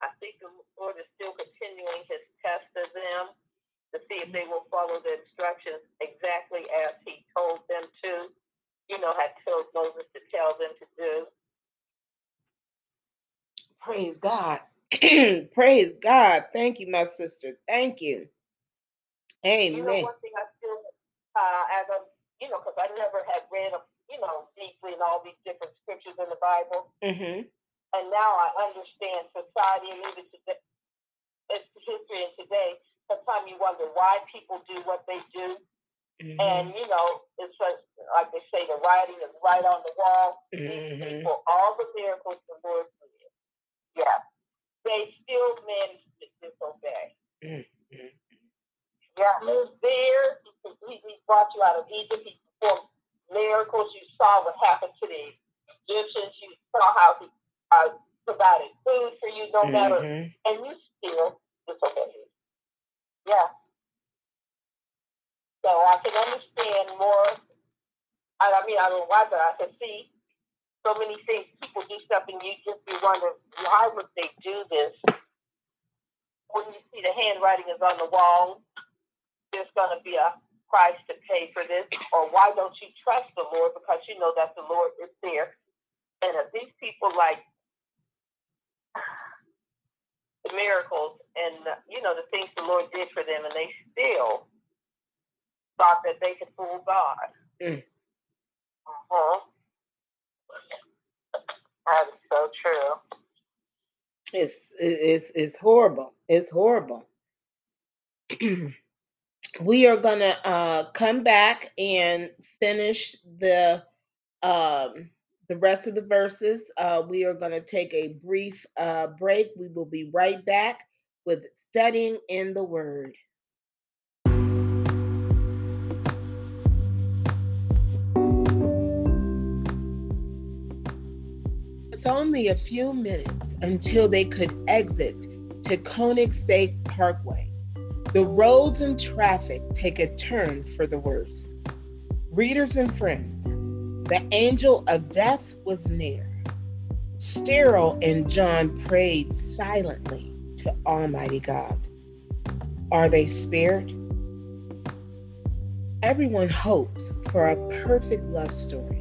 I think the Lord is still continuing his test of them to see if they will follow the instructions exactly as he told them to, you know, had told Moses to tell them to do. Praise God. *clears throat* Praise God. Thank you, my sister. Thank you. Amen. You know, one thing I still, uh, as I'm, you know, because I never had read, you know, deeply in all these different scriptures in the Bible. Mm-hmm. And now I understand society and even today, it's history and today. Sometimes you wonder why people do what they do. Mm-hmm. And, you know, it's just, like they say, the writing is right on the wall. Mm-hmm. These people, all the miracles the Lord did, yeah, they still managed to disobey. Mm-hmm. Yeah, he was there. He, he brought you out of Egypt. He performed miracles. You saw what happened to the Egyptians. You saw how he uh, provided food for you no matter, mm-hmm. and you still disobeyed. Yeah. So I can understand more. I, I mean, I don't know why, but I can see so many things. People do stuff, and you just be wondering why would they do this? When you see the handwriting is on the wall, there's going to be a price to pay for this, or why don't you trust the Lord because you know that the Lord is there? And if these people like the miracles and you know the things the Lord did for them, and they still thought that they could fool God. Mm. Uh-huh. That is so true. It's it's it's horrible. It's horrible. *clears throat* we are gonna uh, come back and finish the um, the rest of the verses. Uh, we are to take a brief uh, break. We will be right back with studying in the Word. Only a few minutes until they could exit to Koenigsegg Parkway, the roads and traffic take a turn for the worse. Readers and friends, the angel of death was near. Sterile and John prayed silently to Almighty God. Are they spared? Everyone hopes for a perfect love story.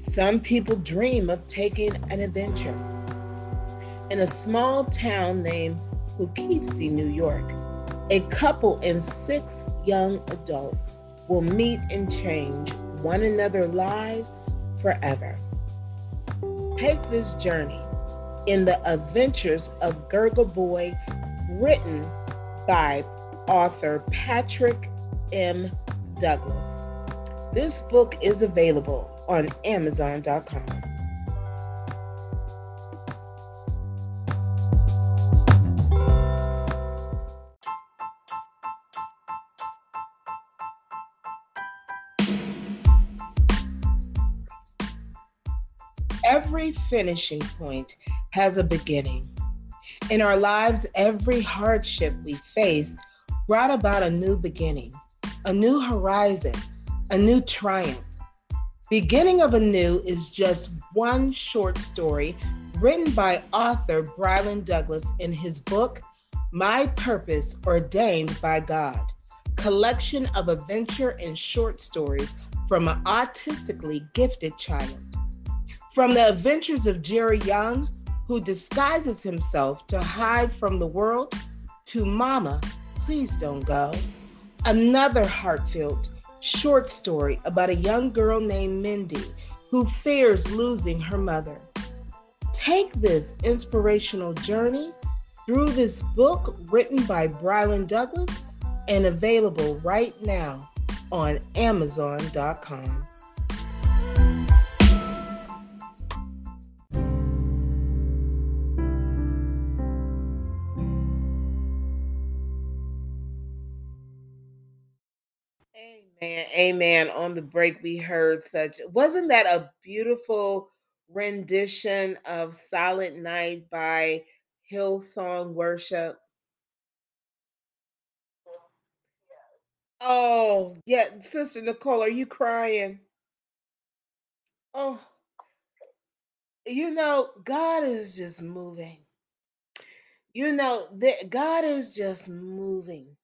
Some people dream of taking an adventure. In a small town named Poughkeepsie, New York, a couple and six young adults will meet and change one another's lives forever. Take this journey in the adventures of Gurgle Boy, written by author Patrick M. Douglas. This book is available on Amazon.com. every finishing point has a beginning. In our lives, every hardship we faced brought about a new beginning, a new horizon, a new triumph. Beginning of a New is just one short story written by author Brylan Douglas in his book, My Purpose Ordained by God, collection of adventure and short stories from an autistically gifted child. From the adventures of Jerry Young, who disguises himself to hide from the world, to Mama, Please Don't Go. Another heartfelt short story about a young girl named Mindy who fears losing her mother. Take this inspirational journey through this book written by Brylan Douglas and available right now on Amazon.com. amen. On the break, we heard such. Wasn't that a beautiful rendition of Silent Night by Hillsong Worship? Oh, yeah. Sister Nicole, are you crying? Oh, you know, God is just moving. You know, that God is just moving.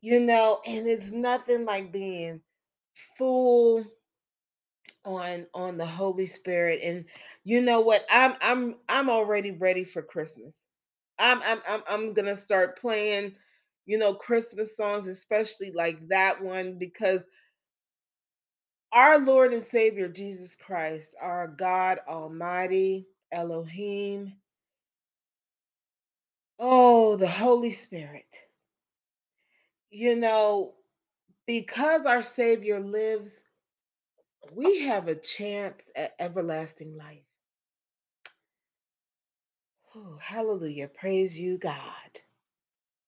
You know, and it's nothing like being full on on the Holy Spirit. And you know what? I'm I'm I'm already ready for Christmas. I'm I'm I'm I'm gonna start playing, you know, Christmas songs, especially like that one, because our Lord and Savior Jesus Christ, our God Almighty, Elohim, oh, the Holy Spirit. You know, because our Savior lives, we have a chance at everlasting life. Oh, hallelujah. Praise you, God,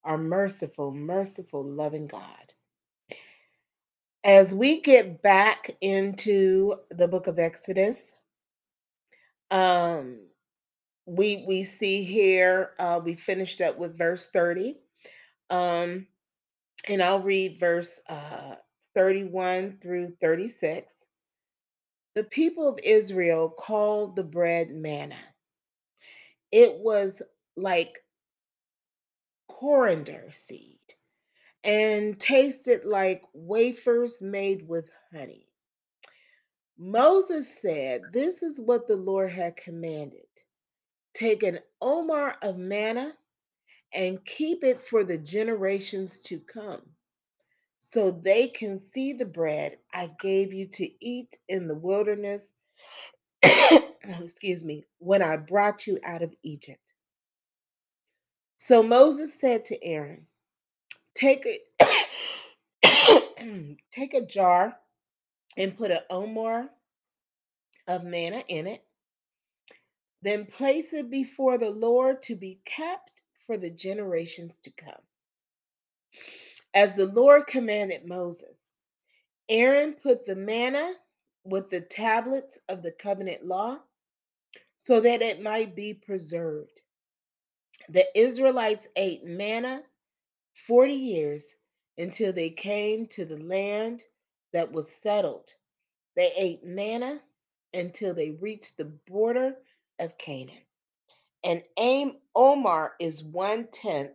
our merciful, merciful, loving God. As we get back into the book of Exodus, um, we we see here uh, we finished up with verse 30 um and i'll read verse uh 31 through 36 the people of israel called the bread manna. It was like coriander seed and tasted like wafers made with honey. Moses said this is what the lord had commanded. Take an omer of manna and keep it for the generations to come, so they can see the bread I gave you to eat in the wilderness. *coughs* Excuse me, when I brought you out of Egypt. So Moses said to Aaron, Take a *coughs* take a jar and put an omer of manna in it. Then place it before the Lord to be kept for the generations to come. As the Lord commanded Moses, Aaron put the manna with the tablets of the covenant law so that it might be preserved. The Israelites ate manna 40 years until they came to the land that was settled. They ate manna until they reached the border of Canaan. And Aim Omer is one tenth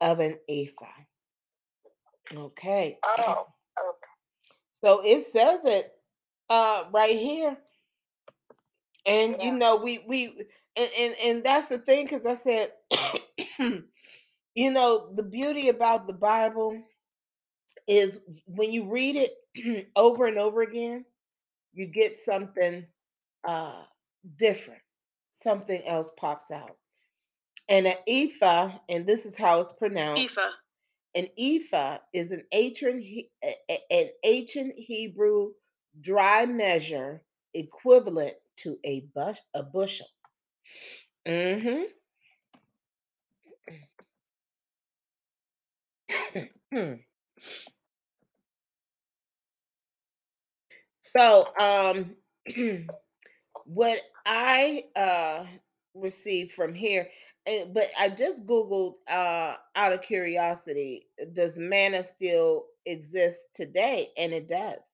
of an ephah. Okay. Oh, okay. So it says it uh right here. And you know, we we and and, and that's the thing because I said, *coughs* you know, the beauty about the Bible is when you read it *clears throat* over and over again, you get something uh different. Something else pops out. And an ephah, and this is how it's pronounced. Ephah. An ephah is an ancient He- a- a- an ancient Hebrew dry measure equivalent to a bush a bushel. hmm *coughs* so um *clears throat* what I uh received from here but I just googled uh out of curiosity does manna still exist today and it does.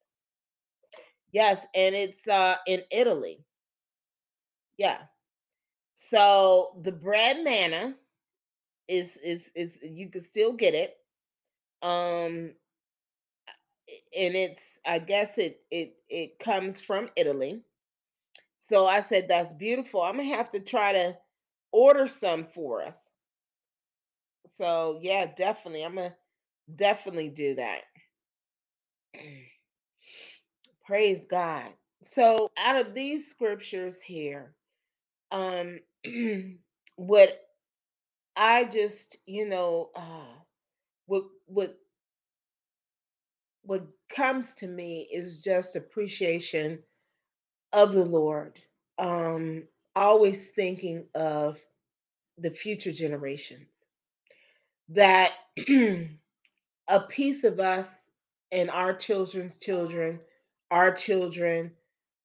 Yes, and it's uh in Italy. Yeah. So the bread manna is is is you can still get it. Um and it's I guess it it it comes from Italy. So I said that's beautiful. I'm gonna have to try to order some for us. So yeah, definitely. I'm gonna definitely do that. Praise God. So out of these scriptures here, um *clears throat* what I just, you know, uh what what what comes to me is just appreciation of the Lord. Um, always thinking of the future generations that *clears throat* a piece of us and our children's children, our children,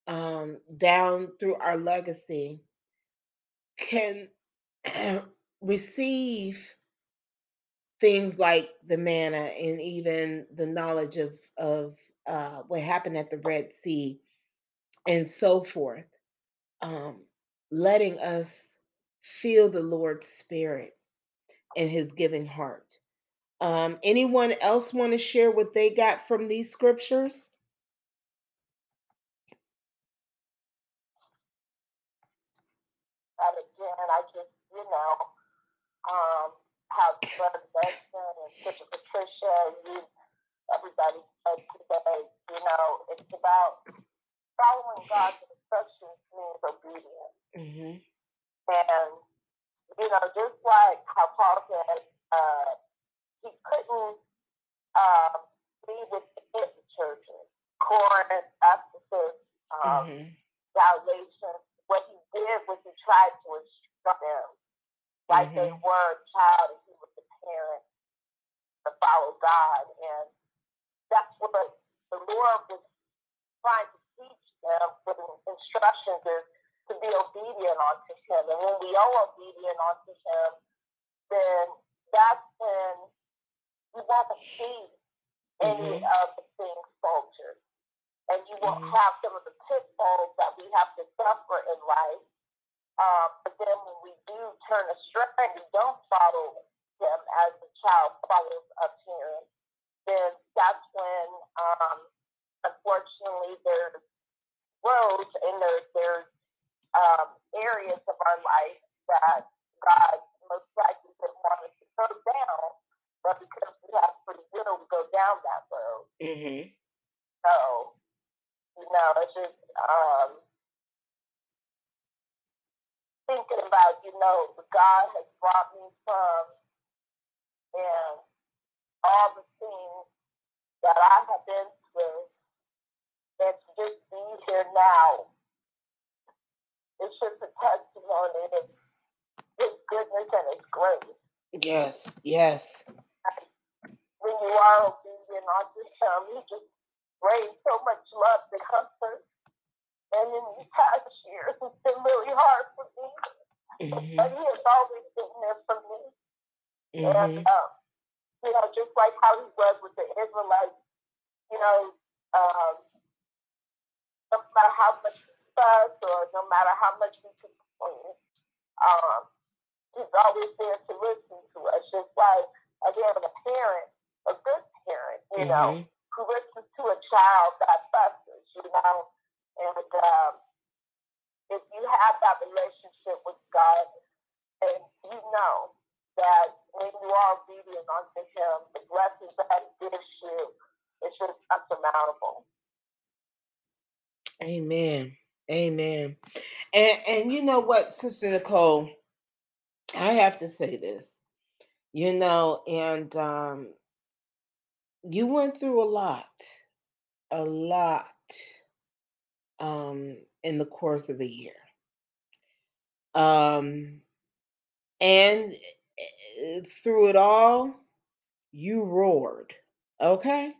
um, down through our legacy can *clears throat* receive things like the manna and even the knowledge of of uh, what happened at the Red Sea and so forth, um, letting us feel the Lord's Spirit and His giving heart. Um, anyone else want to share what they got from these scriptures? And again, I just, you know, um, how Brother Benson and Sister Patricia you, everybody said today, you know, it's about following God's instructions means obedience. Mm-hmm. And, you know, just like how Paul said, uh, he couldn't um, be within the churches, Corinth, Ephesus, um, Mm-hmm. Galatians. What he did was he tried to instruct them like they Mhm. were a child and he was a parent to follow God. And that's what the Lord was trying to them with instructions is to be obedient unto him. And when we are obedient unto him, then that's when you won't see any Mhm. of the things falter. And you won't Mhm. have some of the pitfalls that we have to suffer in life. Um, but then when we do turn astray, and we don't follow him as the child follows a parent, then that's when, um, unfortunately, there's roads and there's, there's um, areas of our life that God most likely didn't want us to go down, but because we have free will, we go down that road. Mm-hmm. So, you know, it's just um, thinking about, you know, God has brought me from and all the things that I have been through, and to just be here now, it's just a testimony of His goodness and His grace. Yes, yes. When you are obedient unto Him, He just brings so much love to comfort. And in these past years, it's been really hard for me, Mm-hmm. but He has always been there for me. Mm-hmm. And, um, you know, just like how he was with the Israelites, you know, um, no matter how much we fuss or no matter how much we complain, um, he's always there to listen to us. Just like, again, a parent, a good parent, you know, Mhm. who listens to a child that fusses, you know, and um, if you have that relationship with God, and you know that when you are obedient unto Him, the blessings that He gives you, it's just unsurmountable. Amen. Amen. And and you know what, Sister Nicole, I have to say this. You know, and um you went through a lot, a lot um in the course of a year. Um and eh, through it all, you roared. Okay?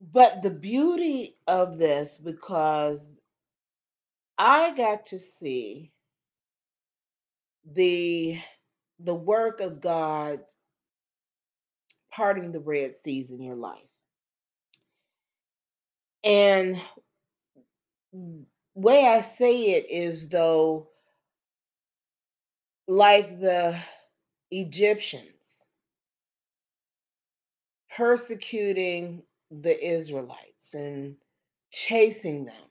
But the beauty of this because I got to see the the work of God parting the red seas in your life. And way I say it is though like the Egyptians persecuting the Israelites and chasing them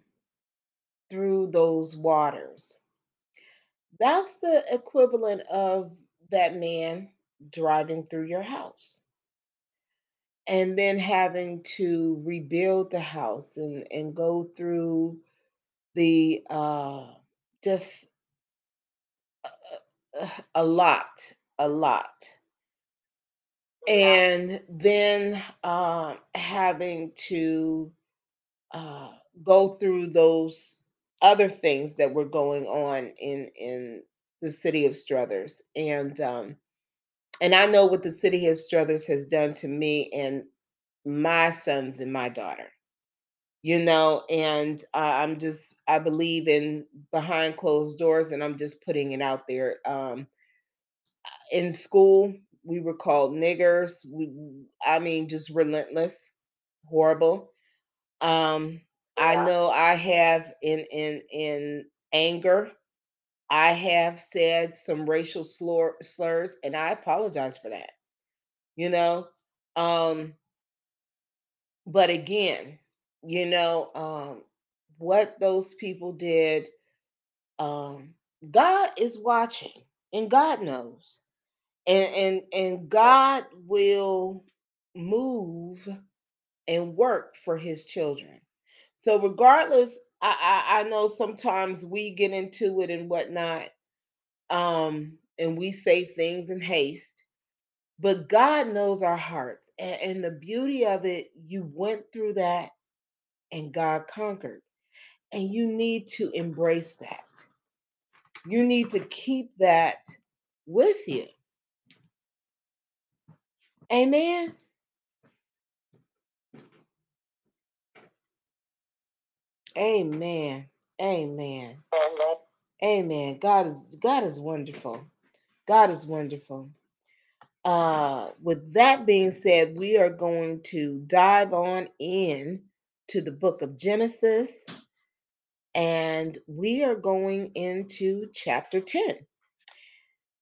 through those waters. That's the equivalent of that man driving through your house and then having to rebuild the house and and go through the uh just uh, a lot a lot and then um having to uh go through those other things that were going on in in the city of Struthers and um and I know what the city of Struthers has done to me and my sons and my daughter you know and uh, i'm just i believe in behind closed doors and i'm just putting it out there um in school we were called niggers we i mean just relentless horrible. Um i know i have in in in anger i have said some racial slur, slurs and i apologize for that you know? Um but again you know um what those people did um god is watching and god knows and and and god will move and work for his children. So regardless i i, I know sometimes we get into it and whatnot um and we say things in haste but god knows our hearts and, and the beauty of it you went through that and god conquered and you need to embrace that. You need to keep that with you amen. Amen. Amen. Amen. god is god is wonderful. God is wonderful. Uh with that being said we are going to dive on in to the book of genesis and we are going into chapter 10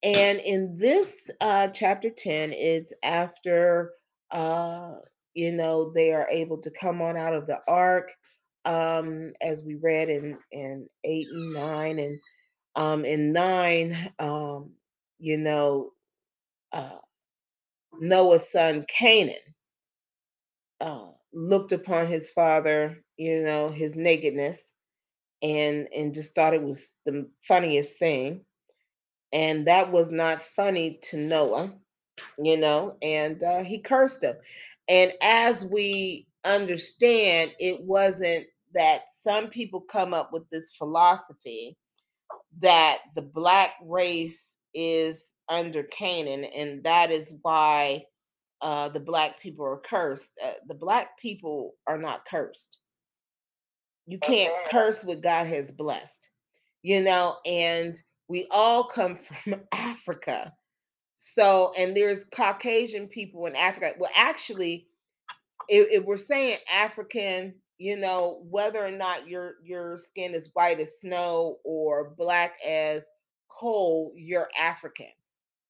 and in this uh chapter 10 it's after uh you know they are able to come on out of the ark um as we read in in 8 and 9 and um in 9 um you know uh Noah's son Canaan uh looked upon his father you know his nakedness and and just thought it was the funniest thing and that was not funny to Noah you know, and uh, he cursed him. And as we understand, it wasn't that some people come up with this philosophy that the black race is under Canaan, and that is why uh, the black people are cursed. Uh, the black people are not cursed. You can't curse what God has blessed, you know, and we all come *laughs* from Africa so, and there's Caucasian people in Africa. Well, actually, if, if we're saying African, you know, whether or not your your skin is white as snow or black as coal, you're African.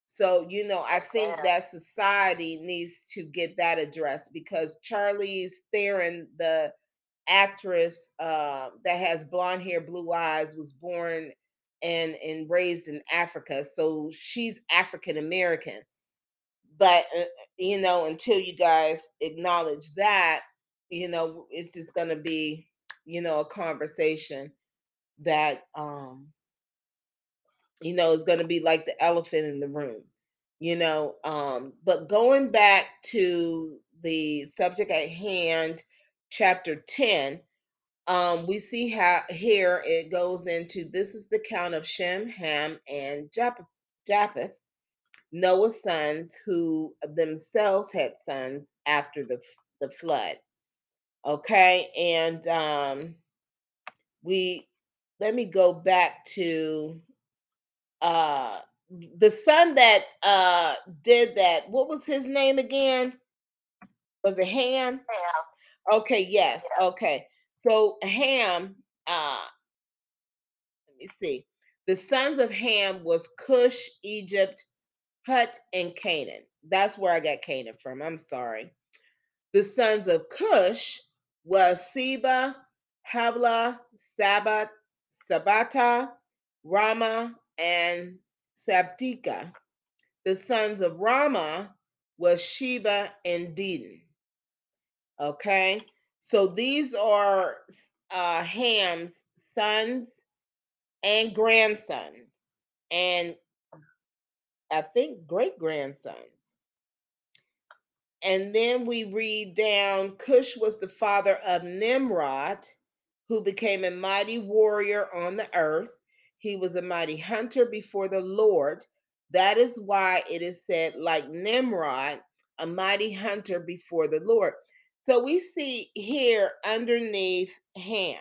So, you know, I think that society needs to get that addressed because Charlize Theron, the actress uh, that has blonde hair, blue eyes, was born and and raised in Africa, so she's African American. But uh, you know until you guys acknowledge that you know it's just going to be you know a conversation that um you know is going to be like the elephant in the room you know um but going back to the subject at hand chapter 10 um we see how here it goes into this is the count of shem ham and japheth japheth Noah's sons, who themselves had sons after the the flood. Okay, and um, we let me go back to uh, the son that uh, did that. What was his name again? Was it Ham? Ham. Okay, yes. Yeah. Okay, so Ham. Uh, let me see. The sons of Ham was Cush, Egypt, Put, and Canaan. That's where I got Canaan from. I'm sorry. The sons of Cush was Seba, Havilah, Sabbath, Sabata, Rama, and Sabdika. The sons of Rama was Sheba and Dedan. Okay, so these are uh, Ham's sons and grandsons, and I think great grandsons. And then we read down Cush was the father of Nimrod, who became a mighty warrior on the earth. He was a mighty hunter before the Lord. That is why it is said, like Nimrod, a mighty hunter before the Lord. So we see here underneath Ham,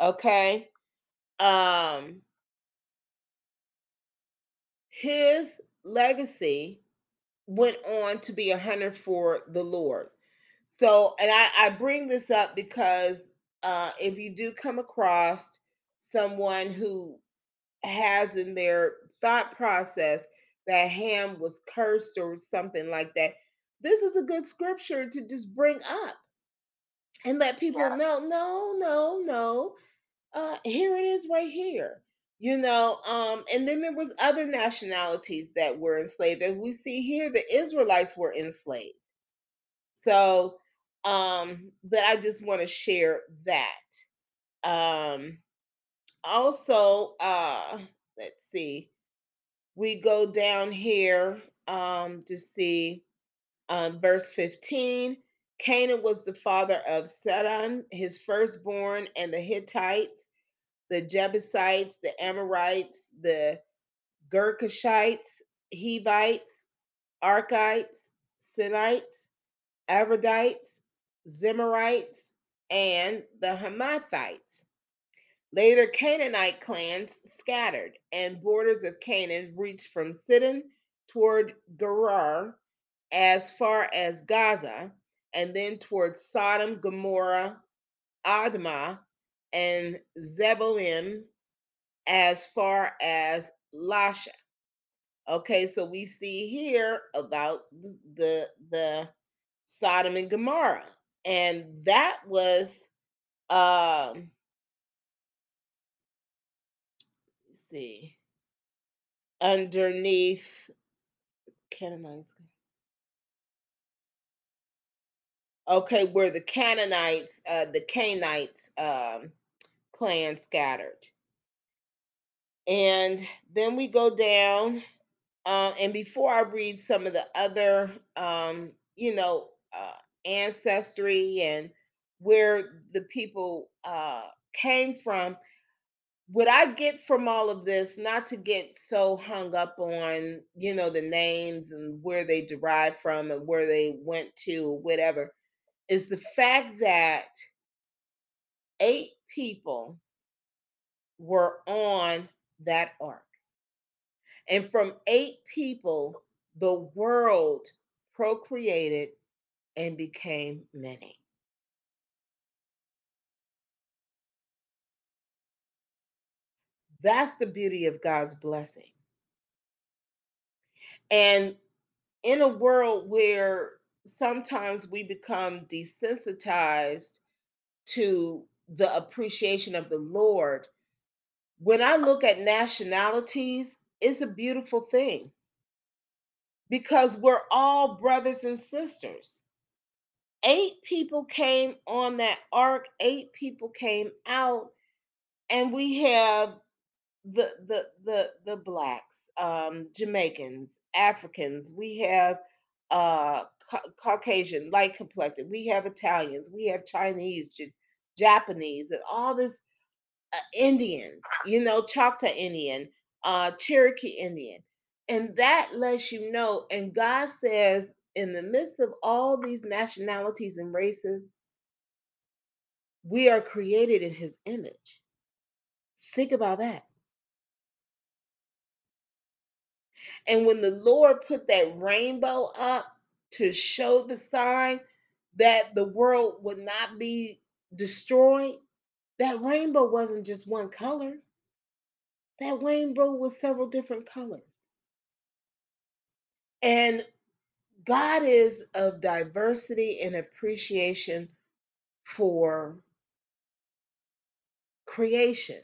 okay? Um his legacy went on to be a hunter for the Lord. So, and I, I bring this up because uh, if you do come across someone who has in their thought process that Ham was cursed or something like that, this is a good scripture to just bring up and let people Yeah. know no, no, no. Uh, here it is right here. You know, um, and then there was other nationalities that were enslaved. and we see here, the Israelites were enslaved. So, um, but I just want to share that. Um, also, uh, let's see, we go down here um, to see um, verse 15. Canaan was the father of Sidon, his firstborn, and the Hittites, the Jebusites, the Amorites, the Girgashites, Hivites, Arkites, Sinites, Avidites, Zemarites, and the Hamathites. Later, Canaanite clans scattered, and borders of Canaan reached from Sidon toward Gerar as far as Gaza, and then towards Sodom, Gomorrah, Admah, and Zeboim as far as Lasha. Okay, so we see here about the the Sodom and Gomorrah, and that was um see underneath Canaanites. Okay, where the Canaanites, uh, the Canaanites um, clan scattered, and then we go down. Uh, and before I read some of the other, um, you know, uh, ancestry and where the people uh, came from, what I get from all of this, not to get so hung up on, you know, the names and where they derive from and where they went to, whatever, is the fact that eight people were on that ark. And from eight people, the world procreated and became many. That's the beauty of God's blessing. And in a world where sometimes we become desensitized to the appreciation of the Lord, when I look at nationalities, it's a beautiful thing because we're all brothers and sisters. Eight people came on that ark, eight people came out, and we have the the the the blacks, um, Jamaicans, Africans. We have uh Ca- Caucasian, light complected. We have Italians. We have Chinese, J- Japanese, and all this uh, Indians. You know, Choctaw Indian, uh, Cherokee Indian, and that lets you know. And God says, in the midst of all these nationalities and races, we are created in His image. Think about that. And when the Lord put that rainbow up to show the sign that the world would not be destroyed, that rainbow wasn't just one color. That rainbow was several different colors. And God is of diversity and appreciation for creation.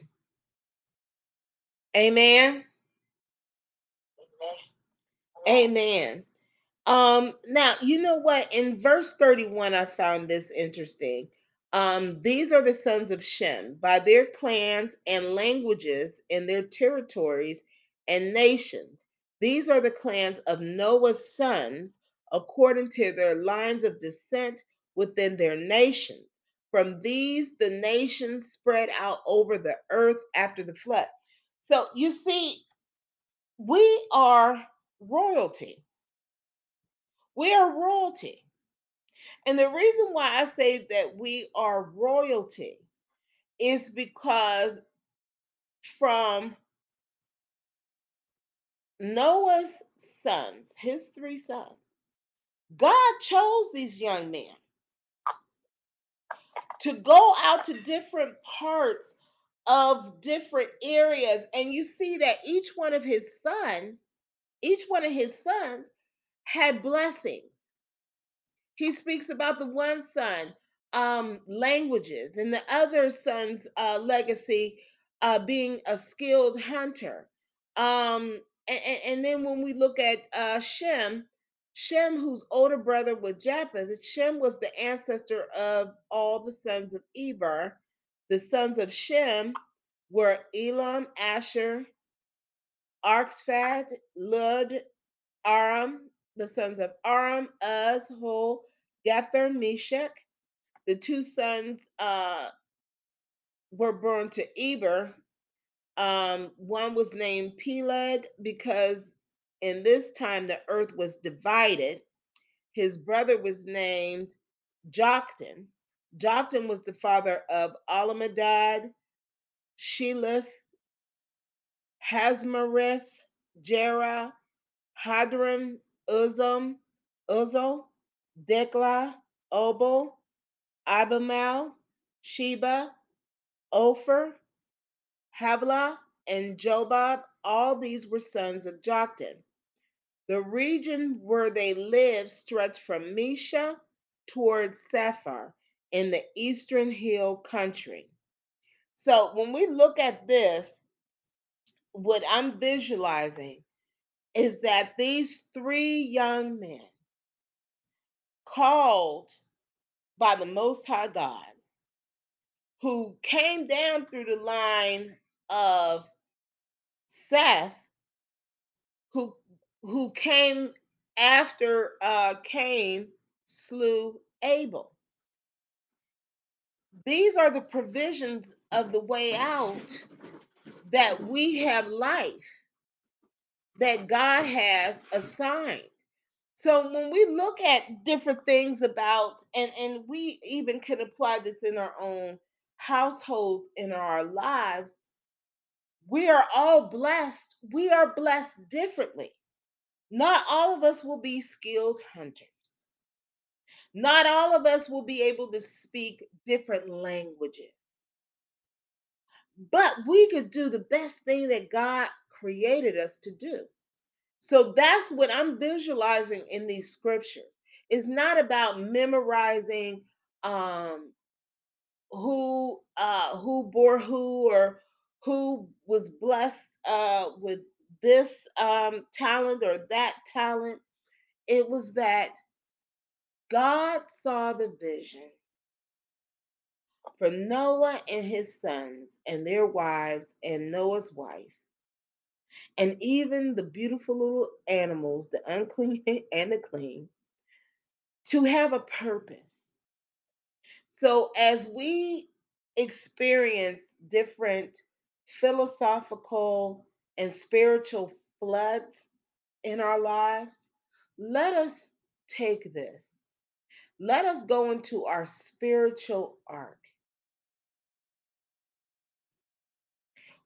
Amen. Amen. Amen. Um, now you know what? In verse 31, I found this interesting. Um, these are the sons of Shem by their clans and languages in their territories and nations. These are the clans of Noah's sons according to their lines of descent within their nations. From these, the nations spread out over the earth after the flood. So you see, we are royalty. We are royalty. And the reason why I say that we are royalty is because from Noah's sons, his three sons, God chose these young men to go out to different parts of different areas and you see that each one of his son each one of his sons had blessings. He speaks about the one son um languages and the other son's uh legacy uh being a skilled hunter. Um and, and then when we look at uh shem shem whose older brother was japheth shem was the ancestor of all the sons of eber. The sons of shem were elam asher arphaxad lud aram the sons of aram uz hul gether meshech the two sons uh, were born to Eber. Um, one was named Peleg because in this time the earth was divided. His brother was named Joktan. Joktan was the father of Alamadad, Shelith, Hazmarith, Jerah, Hadoram, Uzam, Uzzal, Diklah, Obal, Abimael, Sheba, Ophir, Havilah, and Jobab, all these were sons of Joktan. The region where they lived stretched from Mesha towards Sephar in the eastern hill country. So when we look at this, what I'm visualizing is that these three young men called by the Most High God who came down through the line of Seth, who who came after uh, Cain slew Abel. These are the provisions of the way out that we have life that God has assigned. So when we look at different things about and and we even can apply this in our own households in our lives, we are all blessed. We are blessed differently. Not all of us will be skilled hunters. Not all of us will be able to speak different languages. But we could do the best thing that God created us to do. So that's what I'm visualizing in these scriptures. It's not about memorizing um who uh who bore who or who was blessed uh with this um talent or that talent. It was that God saw the vision for Noah and his sons and their wives and Noah's wife and even the beautiful little animals, the unclean *laughs* and the clean, to have a purpose. So as we experience different philosophical and spiritual floods in our lives, let us take this. Let us go into our spiritual ark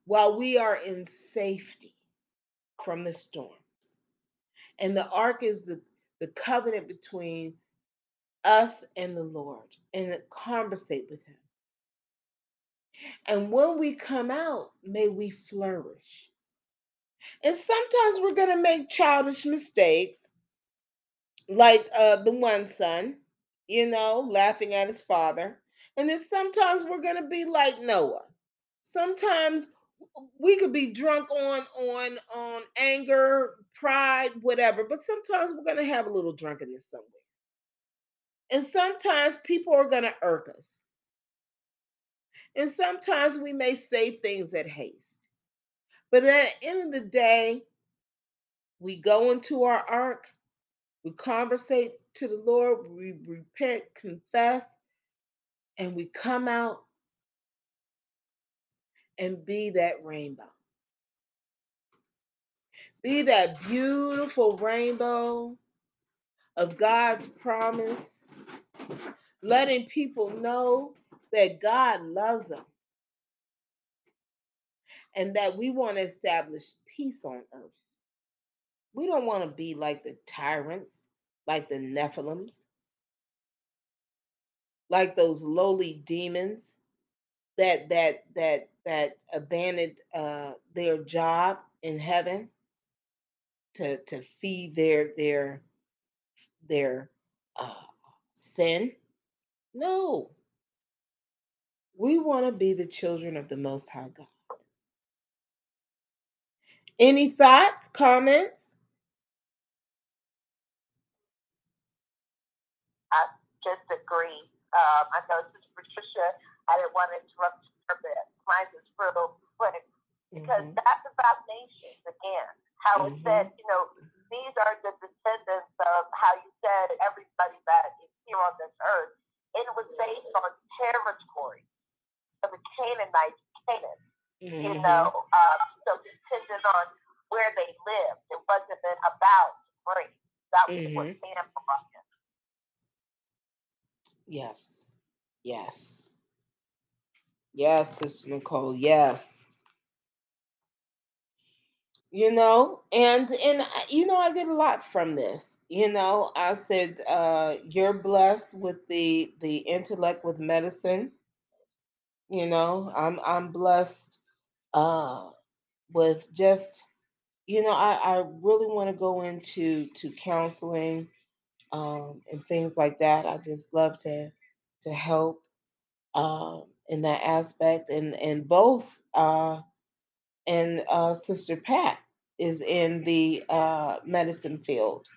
while we are in safety from the storms. And the ark is the, the covenant between us and the Lord and conversate with Him. And when we come out, may we flourish. And sometimes we're going to make childish mistakes, like uh, the one son, you know, laughing at his father. And then sometimes we're going to be like Noah. Sometimes we could be drunk on on on anger, pride, whatever, but sometimes we're going to have a little drunkenness somewhere. And sometimes people are going to irk us. And sometimes we may say things at haste. But at the end of the day, we go into our ark, we conversate to the Lord, we repent, confess, and we come out and be that rainbow. Be that beautiful rainbow of God's promise letting people know that God loves them and that we want to establish peace on earth. We don't want to be like the tyrants, like the Nephilims, like those lowly demons that that that that abandoned uh, their job in heaven to to feed their their their uh, sin. No, we want to be the children of the Most High God. Any thoughts, comments? I just agree. Um, I know this is Patricia. I didn't want to interrupt her, but mine is real quick because mm-hmm. that's about nations again. How mm-hmm. it said, you know, these are the descendants of how you said everybody that is here on this earth. It was based on territory of the Canaanites, Canaan. Mm-hmm. You know, um, so depending on where they lived, it wasn't about race. That was mm-hmm. what man brought in. Yes. Yes. Yes, Sister Nicole. Yes. You know, and and you know, I get a lot from this. You know, I said uh, you're blessed with the the intellect with medicine. You know, I'm I'm blessed uh, with just you know I, I really want to go into to counseling um, and things like that. I just love to to help um, in that aspect, and and both uh, and uh, Sister Pat is in the uh, medicine field,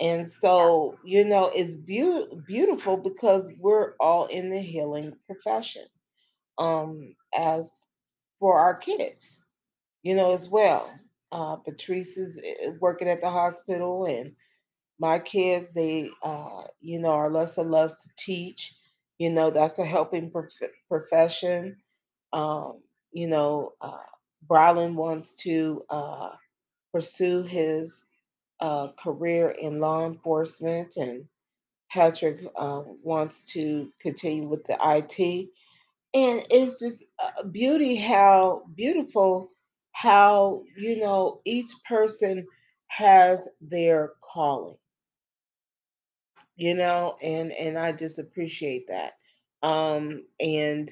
and so you know it's be- beautiful because we're all in the healing profession, um, as for our kids, you know as well. Uh, Patrice is eh, working at the hospital, and my kids they uh, you know Arlessa loves to teach you know that's a helping prof- profession. Um, you know uh, wants to uh, pursue his uh, career in law enforcement and Patrick uh, wants to continue with the IT and it's just a beauty how beautiful how you know each person has their calling you know, and and I just appreciate that. Um, and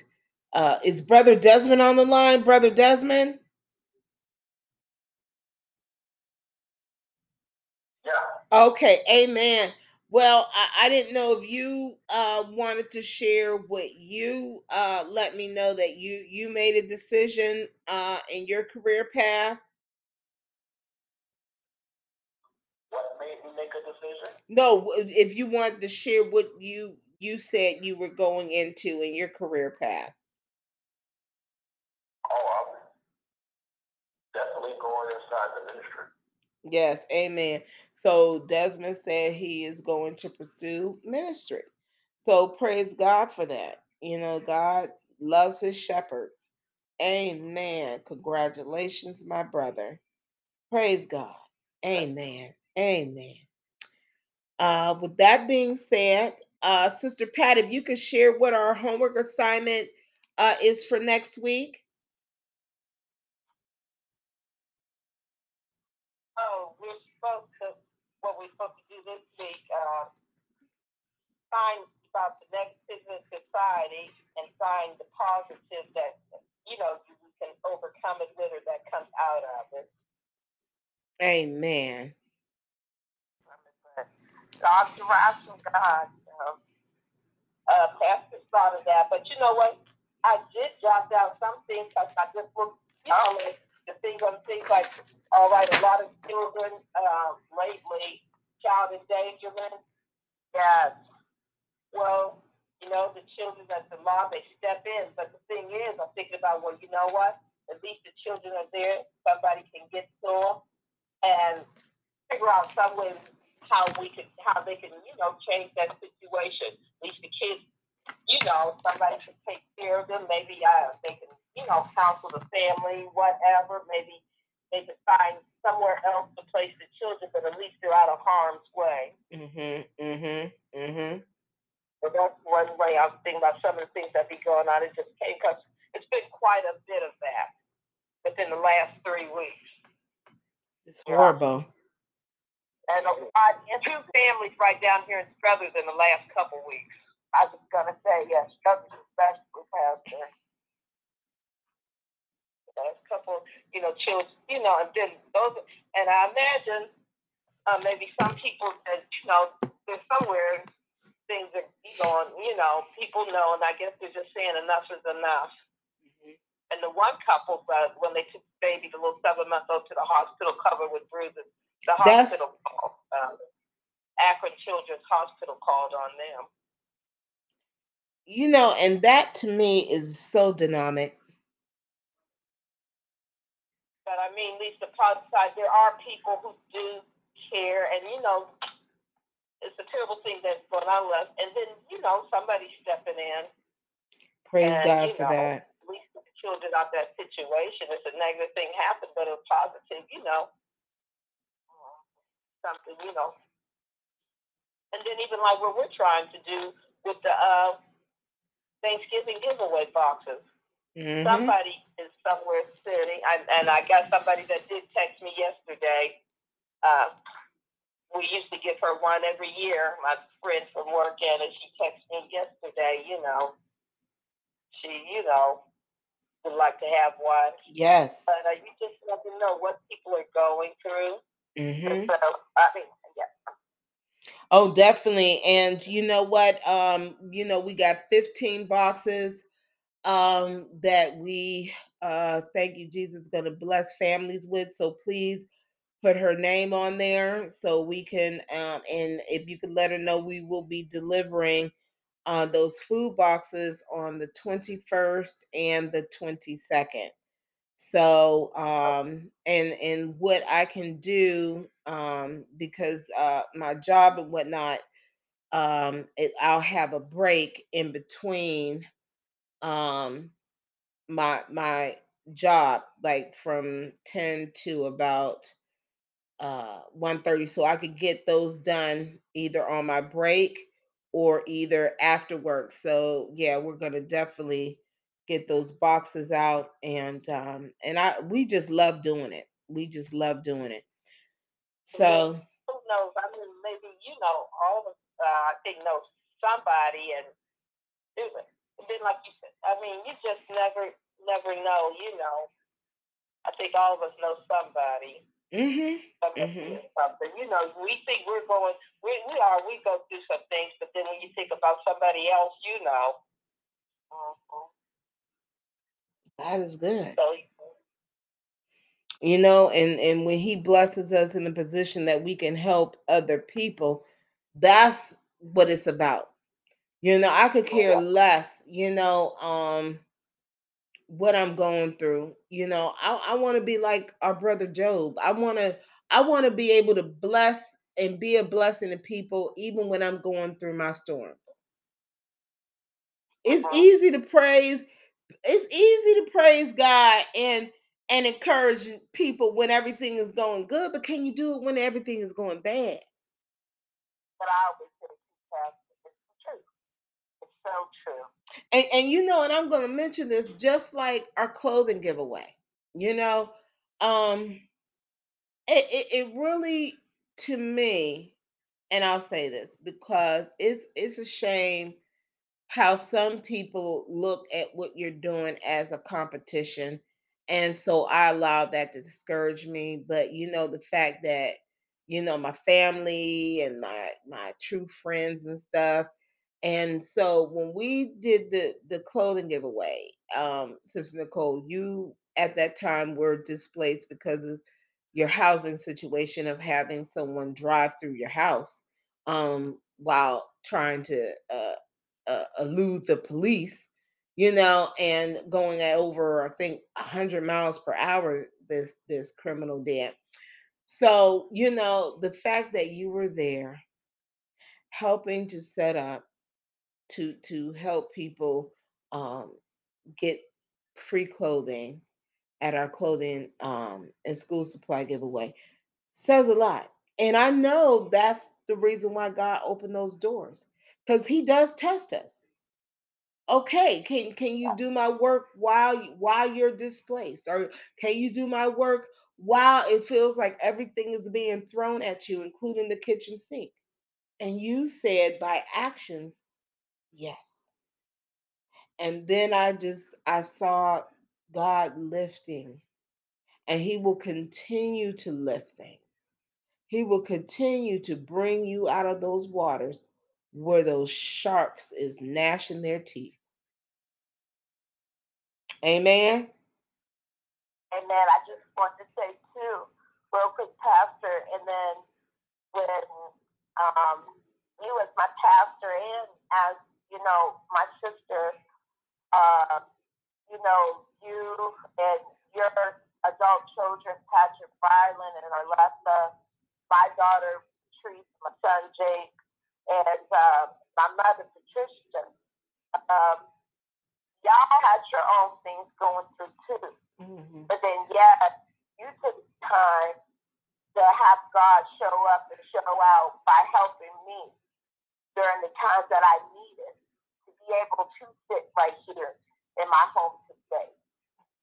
uh, is Brother Desmond on the line? Brother Desmond. Yeah. Okay, amen. Well, I, I didn't know if you uh, wanted to share what you uh, let me know that you you made a decision uh, in your career path What made me make a decision? No, if you want to share what you you said you were going into in your career path. Oh, I'm definitely going inside the ministry. Yes, amen. So Desmond said he is going to pursue ministry. So praise God for that. You know, God loves his shepherds. Amen. Congratulations, my brother. Praise God. Amen. Amen. Uh, with that being said, uh, Sister Pat, if you could share what our homework assignment uh, is for next week. Oh, we're supposed to, what we're supposed to do this week, uh, find about the negativity in society and find the positive that, you know, you can overcome it with or that comes out of it. Amen. God's wrath from God. Um, uh, Pastor started that, but you know what? I did jot down some things because I just looked, you know, like the things on things like, all right, a lot of children uh, lately, child endangerment. Yes. Well, you know, the children at the law, they step in. But the thing is, I'm thinking about, well, you know what? At least the children are there. Somebody can get to them and figure out some way how we can, how they can, you know, change that situation. At least the kids, you know, somebody can take care of them. Maybe uh, they can, you know, counsel the family, whatever. Maybe they can find somewhere else to place the children, but at least they're out of harm's way. Mm Mhm. Mhm. Mhm. So that's one way I'm thinking about some of the things that be going on. It just came because it's been quite a bit of that within the last three weeks. It's horrible. And a lot, and two families right down here in Struthers in the last couple weeks. I was gonna say yes, Struthers especially Pastor. Last couple, you know, children, you know, and then those, and I imagine uh, maybe some people that you know, there's somewhere things are going, you know, people know, and I guess they're just saying enough is enough. Mm-hmm. And the one couple, uh, when they took the baby, the little seven month old, to the hospital covered with bruises, the hospital called, um, Akron Children's Hospital called on them. You know, and that to me is so dynamic. But I mean, at least the positive side, there are people who do care, and you know, it's a terrible thing that's going on with us. And then, you know, somebody stepping in. Praise and, God for know, that. At least the children out that situation. It's a negative thing happened, but a positive, you know, something, you know. And then even like what we're trying to do with the uh, Thanksgiving giveaway boxes. Mm-hmm. Somebody is somewhere sitting, and, and I got somebody that did text me yesterday. Uh, we used to give her one every year. My friend from work, and she texted me yesterday. You know, she, you know, would like to have one. Yes. But uh, you just never know what people are going through. Mm-hmm. So I mean, yeah. Oh, definitely. And you know what? Um, you know, we got 15 boxes um that we uh thank you Jesus gonna bless families with. So please put her name on there so we can um, and if you could let her know we will be delivering uh, those food boxes on the 21st and the 22nd so um and and what i can do um because uh my job and whatnot um it, i'll have a break in between um my my job like from 10 to about uh 1:30 so I could get those done either on my break or either after work. So yeah, we're gonna definitely get those boxes out and um and I we just love doing it. We just love doing it. So who knows? I mean maybe you know all of uh, I think knows somebody and. Then like you said, I mean you just never never know, you know. I think all of us know somebody Mm-hmm. mm-hmm. Something. You know, we think we're going, we, we are, we go through some things, but then when you think about somebody else, you know. Mm-hmm. God is good. So, you know, and and when He blesses us in a position that we can help other people, that's what it's about. You know, I could care less. You know, um, what I'm going through. You know, I, I want to be like our brother Job. I want to I want to be able to bless and be a blessing to people even when I'm going through my storms. It's uh-huh. easy to praise it's easy to praise God and and encourage people when everything is going good, but can you do it when everything is going bad? But I always say it's true. It's so true. And, and you know, and I'm going to mention this just like our clothing giveaway. You know, um, it, it, it really, to me, and I'll say this because it's it's a shame how some people look at what you're doing as a competition and so i allow that to discourage me but you know the fact that you know my family and my my true friends and stuff and so when we did the the clothing giveaway, um, Sister Nicole, you at that time were displaced because of your housing situation of having someone drive through your house um, while trying to uh, uh, elude the police, you know, and going at over I think 100 miles per hour. This this criminal did. So you know the fact that you were there, helping to set up to to help people um, get free clothing at our clothing um, and school supply giveaway says a lot. And I know that's the reason why God opened those doors because he does test us. Okay, can can you do my work while while you're displaced, or can you do my work while it feels like everything is being thrown at you, including the kitchen sink? And you said by actions, yes. And then I just I saw God lifting, and He will continue to lift things. He will continue to bring you out of those waters where those sharks is gnashing their teeth. Amen. Amen. I just want to say too, real quick, Pastor, and then when um, you as my pastor and as you know my sister, uh, you know you and your adult children, Patrick Brylan and Arlessa, my daughter Patrice, my son Jake, and uh, my mother Patricia. Um, y'all had your own things going through too. Mm-hmm. But then, yeah, you took time to have God show up and show out by helping me during the times that I needed to be able to sit right here in my home today.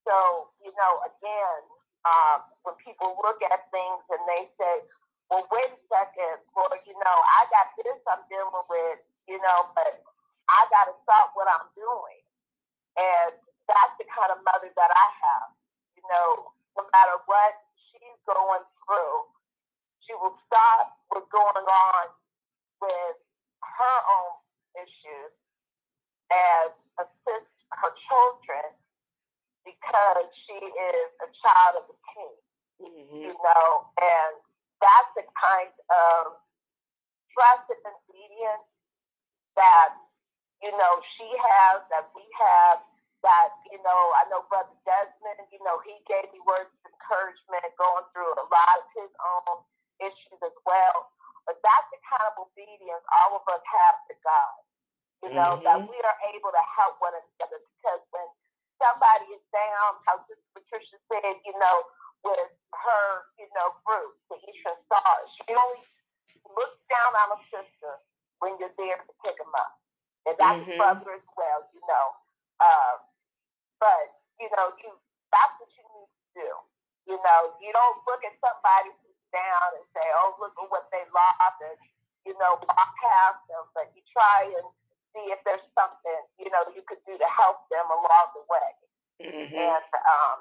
So, you know, again, um, when people look at things and they say, well, wait a second, Lord, you know, I got this I'm dealing with, you know, but I got to stop what I'm doing and that's the kind of mother that I have. You know, no matter what she's going through, she will stop what's going on with her own issues and assist her children because she is a child of the king. Mm-hmm. You know, and kind of trust and obedience that you know, she has, that we have, that, you know, I know Brother Desmond, you know, he gave me words of encouragement going through a lot of his own issues as well. But that's the kind of obedience all of us have to God. You know, mm-hmm. that we are able to help one another because when somebody is down, how Sister Patricia said, you know, with her, you know, group, the Eastern Stars, she only looks down on a sister when you're there to pick them up and that's mm-hmm. brother as well, you know. Um, but you know, you that's what you need to do. You know, you don't look at somebody who's down and say, "Oh, look at what they lost," and you know, walk past them. But you try and see if there's something you know you could do to help them along the way. Mm-hmm. And um,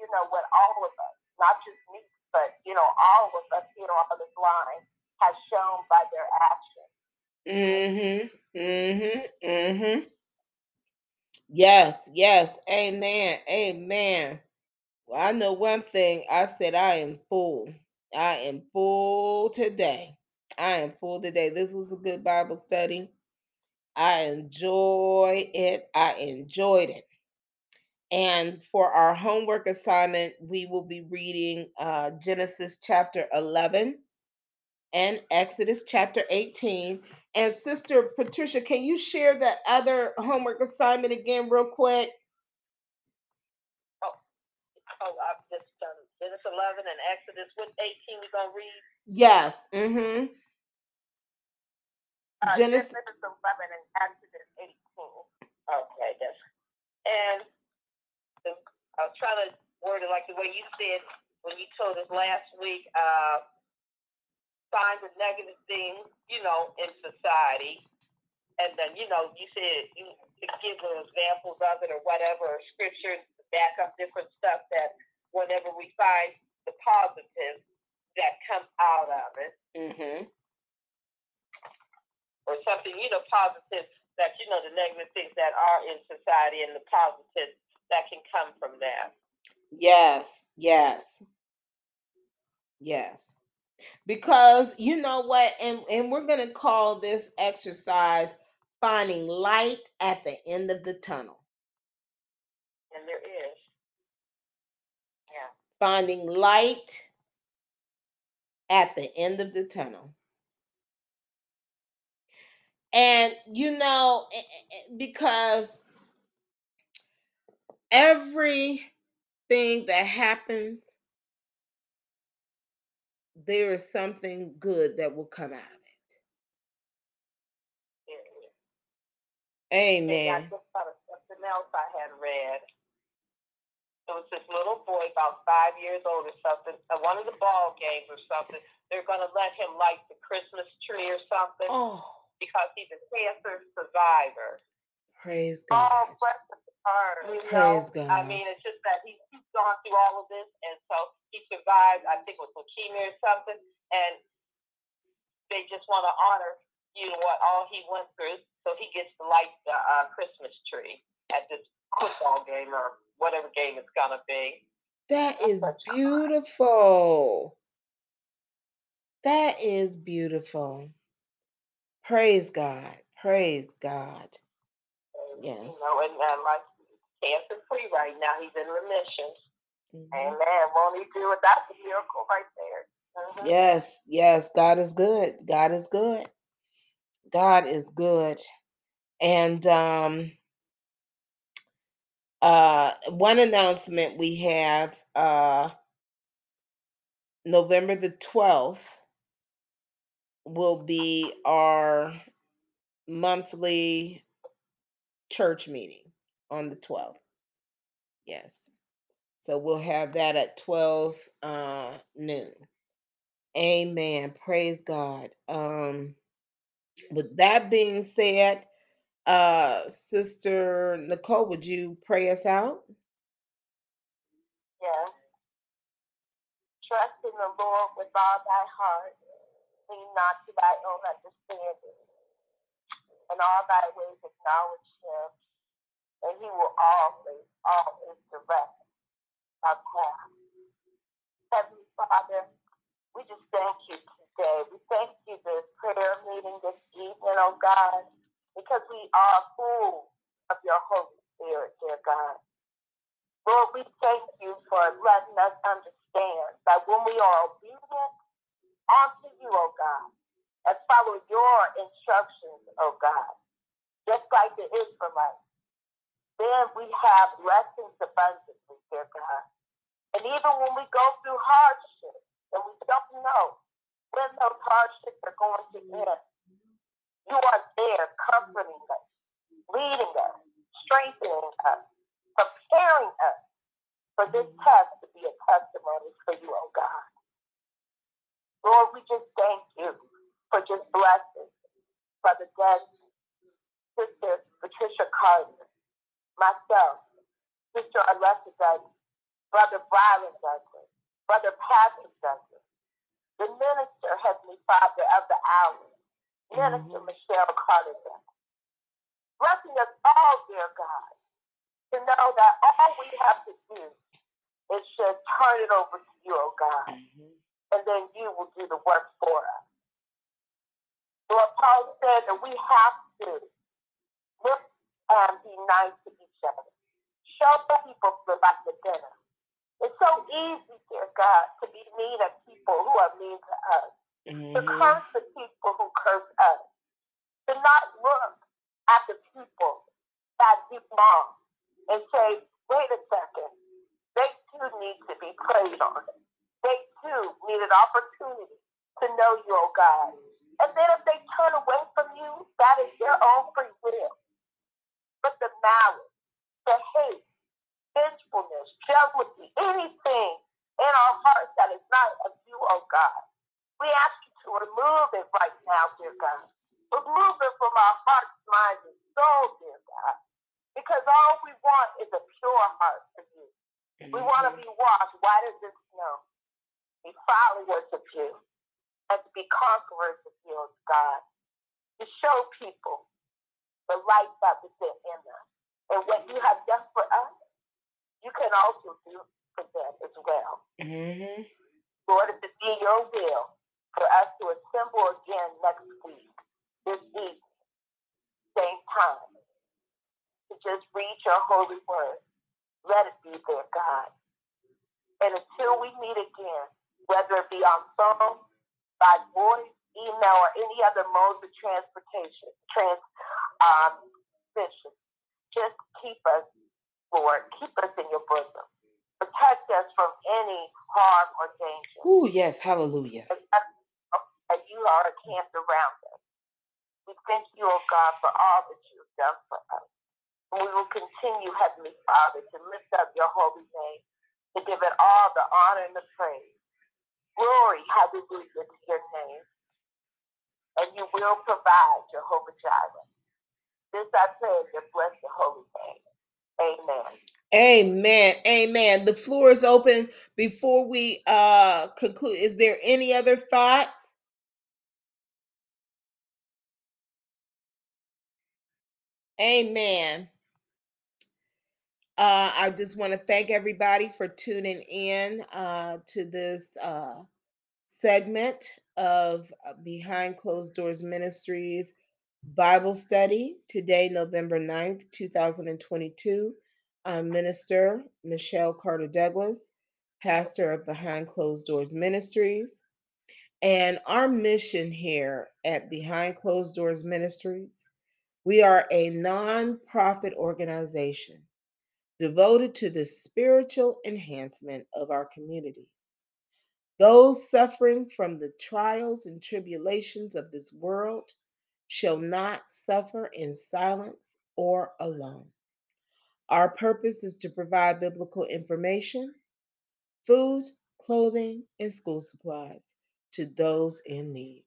you know what all of us, not just me, but you know all of us here on this line, has shown by their actions. Mhm. Mm-hmm. Mm-hmm. Yes, yes. Amen. Amen. Well, I know one thing. I said I am full. I am full today. I am full today. This was a good Bible study. I enjoy it. I enjoyed it. And for our homework assignment, we will be reading uh, Genesis chapter 11 and Exodus chapter 18. And Sister Patricia, can you share that other homework assignment again, real quick? Oh, oh I've just done Genesis 11 and Exodus. What 18 we going to read? Yes. Mm-hmm. Uh, Genesis 11 and Exodus 18. Okay, that's, and I was trying to word it like the way you said when you told us last week. Uh, find the negative things, you know, in society. And then, you know, you said you give examples of it or whatever, or scriptures to back up different stuff that whenever we find the positive that comes out of it. Mm-hmm. Or something, you know, positive that, you know, the negative things that are in society and the positive that can come from that. Yes, yes. Yes. Because you know what and and we're going to call this exercise finding light at the end of the tunnel. And there is. Yeah. Finding light at the end of the tunnel. And you know eh, eh, eh, because everything that happens there is something good that will come out of it. Amen. I just thought of something else I had read. It was this little boy, about five years old or something, at one of the ball games or something. They're going to let him light the Christmas tree or something Oh, because he's a cancer survivor. Praise Oh, God. bless his heart. Praise know? I mean, it's just that he's he's gone through all of this, and so he survived. I think it was leukemia or something, and they just want to honor, you know, what all he went through, so he gets to light the uh, Christmas tree at this football game or whatever game it's gonna be. That is That's a child. beautiful. That is beautiful. Praise God. Praise God. Yes. You know, and uh, like cancer free right now. He's in remission. Mhm. Amen. Won't he do it? That's a miracle right there. Mhm. Yes, yes, God is good. God is good. God is good. And um uh one announcement we have uh November the 12th will be our monthly church meeting on the 12th. Yes. So we'll have that at 12 uh noon. Amen. Praise God. Um with that being said, uh Sister Nicole, would you pray us out? Yes. Trust in the Lord with all thy heart. Lean not to thy own understanding. In all thy ways acknowledge him, and he will always, always direct our path. Heavenly Father, we just thank you today. We thank you this prayer meeting this evening, oh God, because we are full of your Holy Spirit, dear God. Lord, we thank you for letting us understand that when we are obedient unto you, oh God, and follow your instructions, oh God, just like the Israelites, then we have blessings abundantly, dear God. And even when we go through hardships and we don't know when those hardships are going to end, you are there comforting us, leading us, strengthening us, preparing us for this test to be a testimony for you, oh God. Lord, we just thank you for just blessing Brother Des, Sister Patricia Carter, myself, Sister Arlessa Douglas, Brother Brylan Douglas, Brother Patrick Douglas, the minister, Heavenly Father of the hour, Minister Mhm. Michelle Carter Douglas. Blessing us all, dear God, to know that all we have to do is just turn it over to you, oh God, Mhm. and then you will do the work for us. Lord Paul said that we have to look and be nice to each other. Show the people the like the dinner. It's so easy, dear God, to be mean at people who are mean to us, to Mhm. curse the people who curse us, to not look at the people that do wrong and say, wait a second, they too need to be prayed on. They too need an opportunity to know you, oh God. And then if they turn away from you, that is their own free will. But the malice, the hate, vengefulness, jealousy, anything in our hearts that is not of you, oh God, we ask you to remove it right now, dear God. Remove it from our hearts, minds, and soul, dear God. Because all we want is a pure heart for you. We want to be washed white as the snow, be followers of you, and to be conquerors of you, oh God. To show people the light that was in us. And what you have done for us, you can also do for them as well. Mhm. Lord, if it be your will for us to assemble again next week, this week, same time, to just read your holy word, let it be there, God. And until we meet again, whether it be on phone, by voice, email, or any other modes of transportation, trans, um, just keep us, Lord, keep us in your bosom. Protect us from any harm or danger. Ooh, yes, hallelujah. And, you are a camp around us. We thank you, oh God, for all that you've done for us. And we will continue, Heavenly Father, to lift up your holy name, to give it all the honor and the praise. Glory, hallelujah, to your name. And you will provide, Jehovah Jireh. This I pray and bless your holy name. Amen. Amen. Amen. The floor is open. Before we uh conclude, is there any other thoughts? Amen. Uh, I just want to thank everybody for tuning in uh, to this uh, segment of uh, Behind Closed Doors Ministries Bible study. Today, November 9th, 2022. I'm Minister Michelle Carter Douglas, pastor of Behind Closed Doors Ministries. And our mission here at Behind Closed Doors Ministries, we are a non-profit organization devoted to the spiritual enhancement of our communities. Those suffering from the trials and tribulations of this world shall not suffer in silence or alone. Our purpose is to provide biblical information, food, clothing, and school supplies to those in need.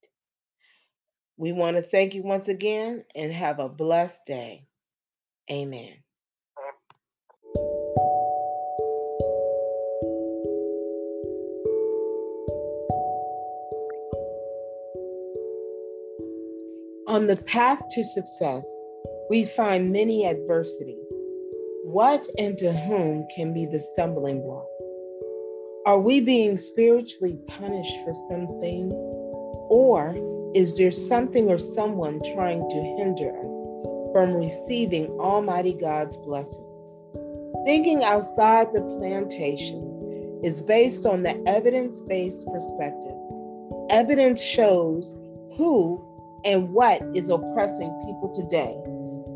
We want to thank you once again and have a blessed day. Amen. On the path to success, we find many adversities. What and to whom can be the stumbling block? Are we being spiritually punished for some things? Or is there something or someone trying to hinder us from receiving Almighty God's blessings? Thinking outside the plantations is based on the evidence based perspective. Evidence shows who and what is oppressing people today.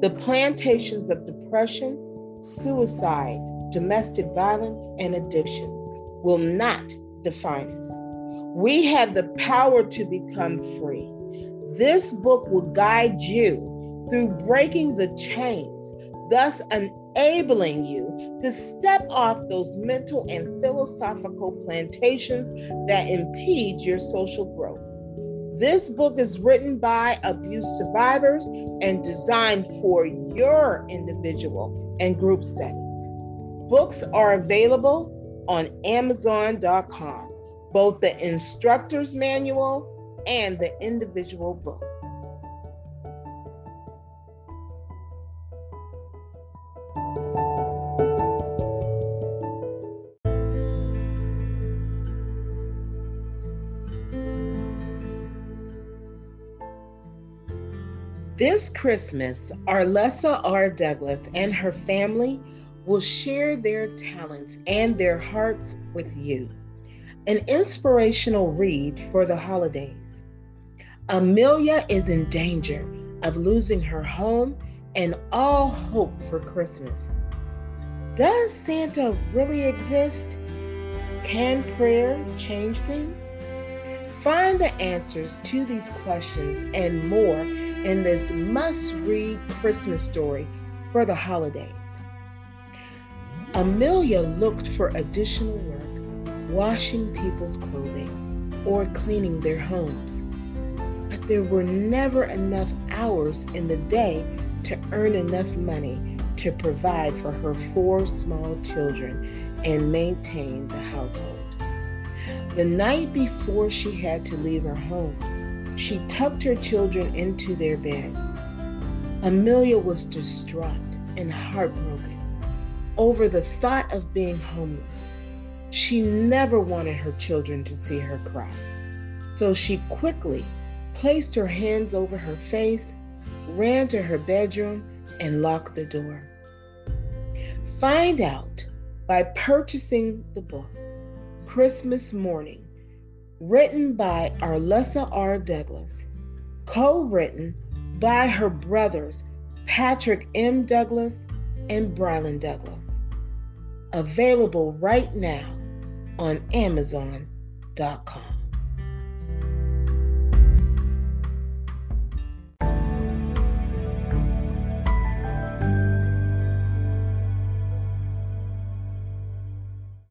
The plantations of depression, suicide, domestic violence, and addictions will not define us. We have the power to become free. This book will guide you through breaking the chains, thus enabling you to step off those mental and philosophical plantations that impede your social growth. This book is written by abuse survivors and designed for your individual and group studies. Books are available on Amazon.com, both the instructor's manual and the individual book. This Christmas, Arlessa R. Douglas and her family will share their talents and their hearts with you. An inspirational read for the holidays. Amelia is in danger of losing her home and all hope for Christmas. Does Santa really exist? Can prayer change things? Find the answers to these questions and more in this must read Christmas story for the holidays. Amelia looked for additional work, washing people's clothing or cleaning their homes. But there were never enough hours in the day to earn enough money to provide for her four small children and maintain the household. The night before she had to leave her home, she tucked her children into their beds. Amelia was distraught and heartbroken over the thought of being homeless. She never wanted her children to see her cry. So she quickly placed her hands over her face, ran to her bedroom, and locked the door. Find out by purchasing the book, Christmas Morning written by Arlessa R. Douglas, co written by her brothers Patrick M. Douglas and Brylan Douglas. Available right now on Amazon.com.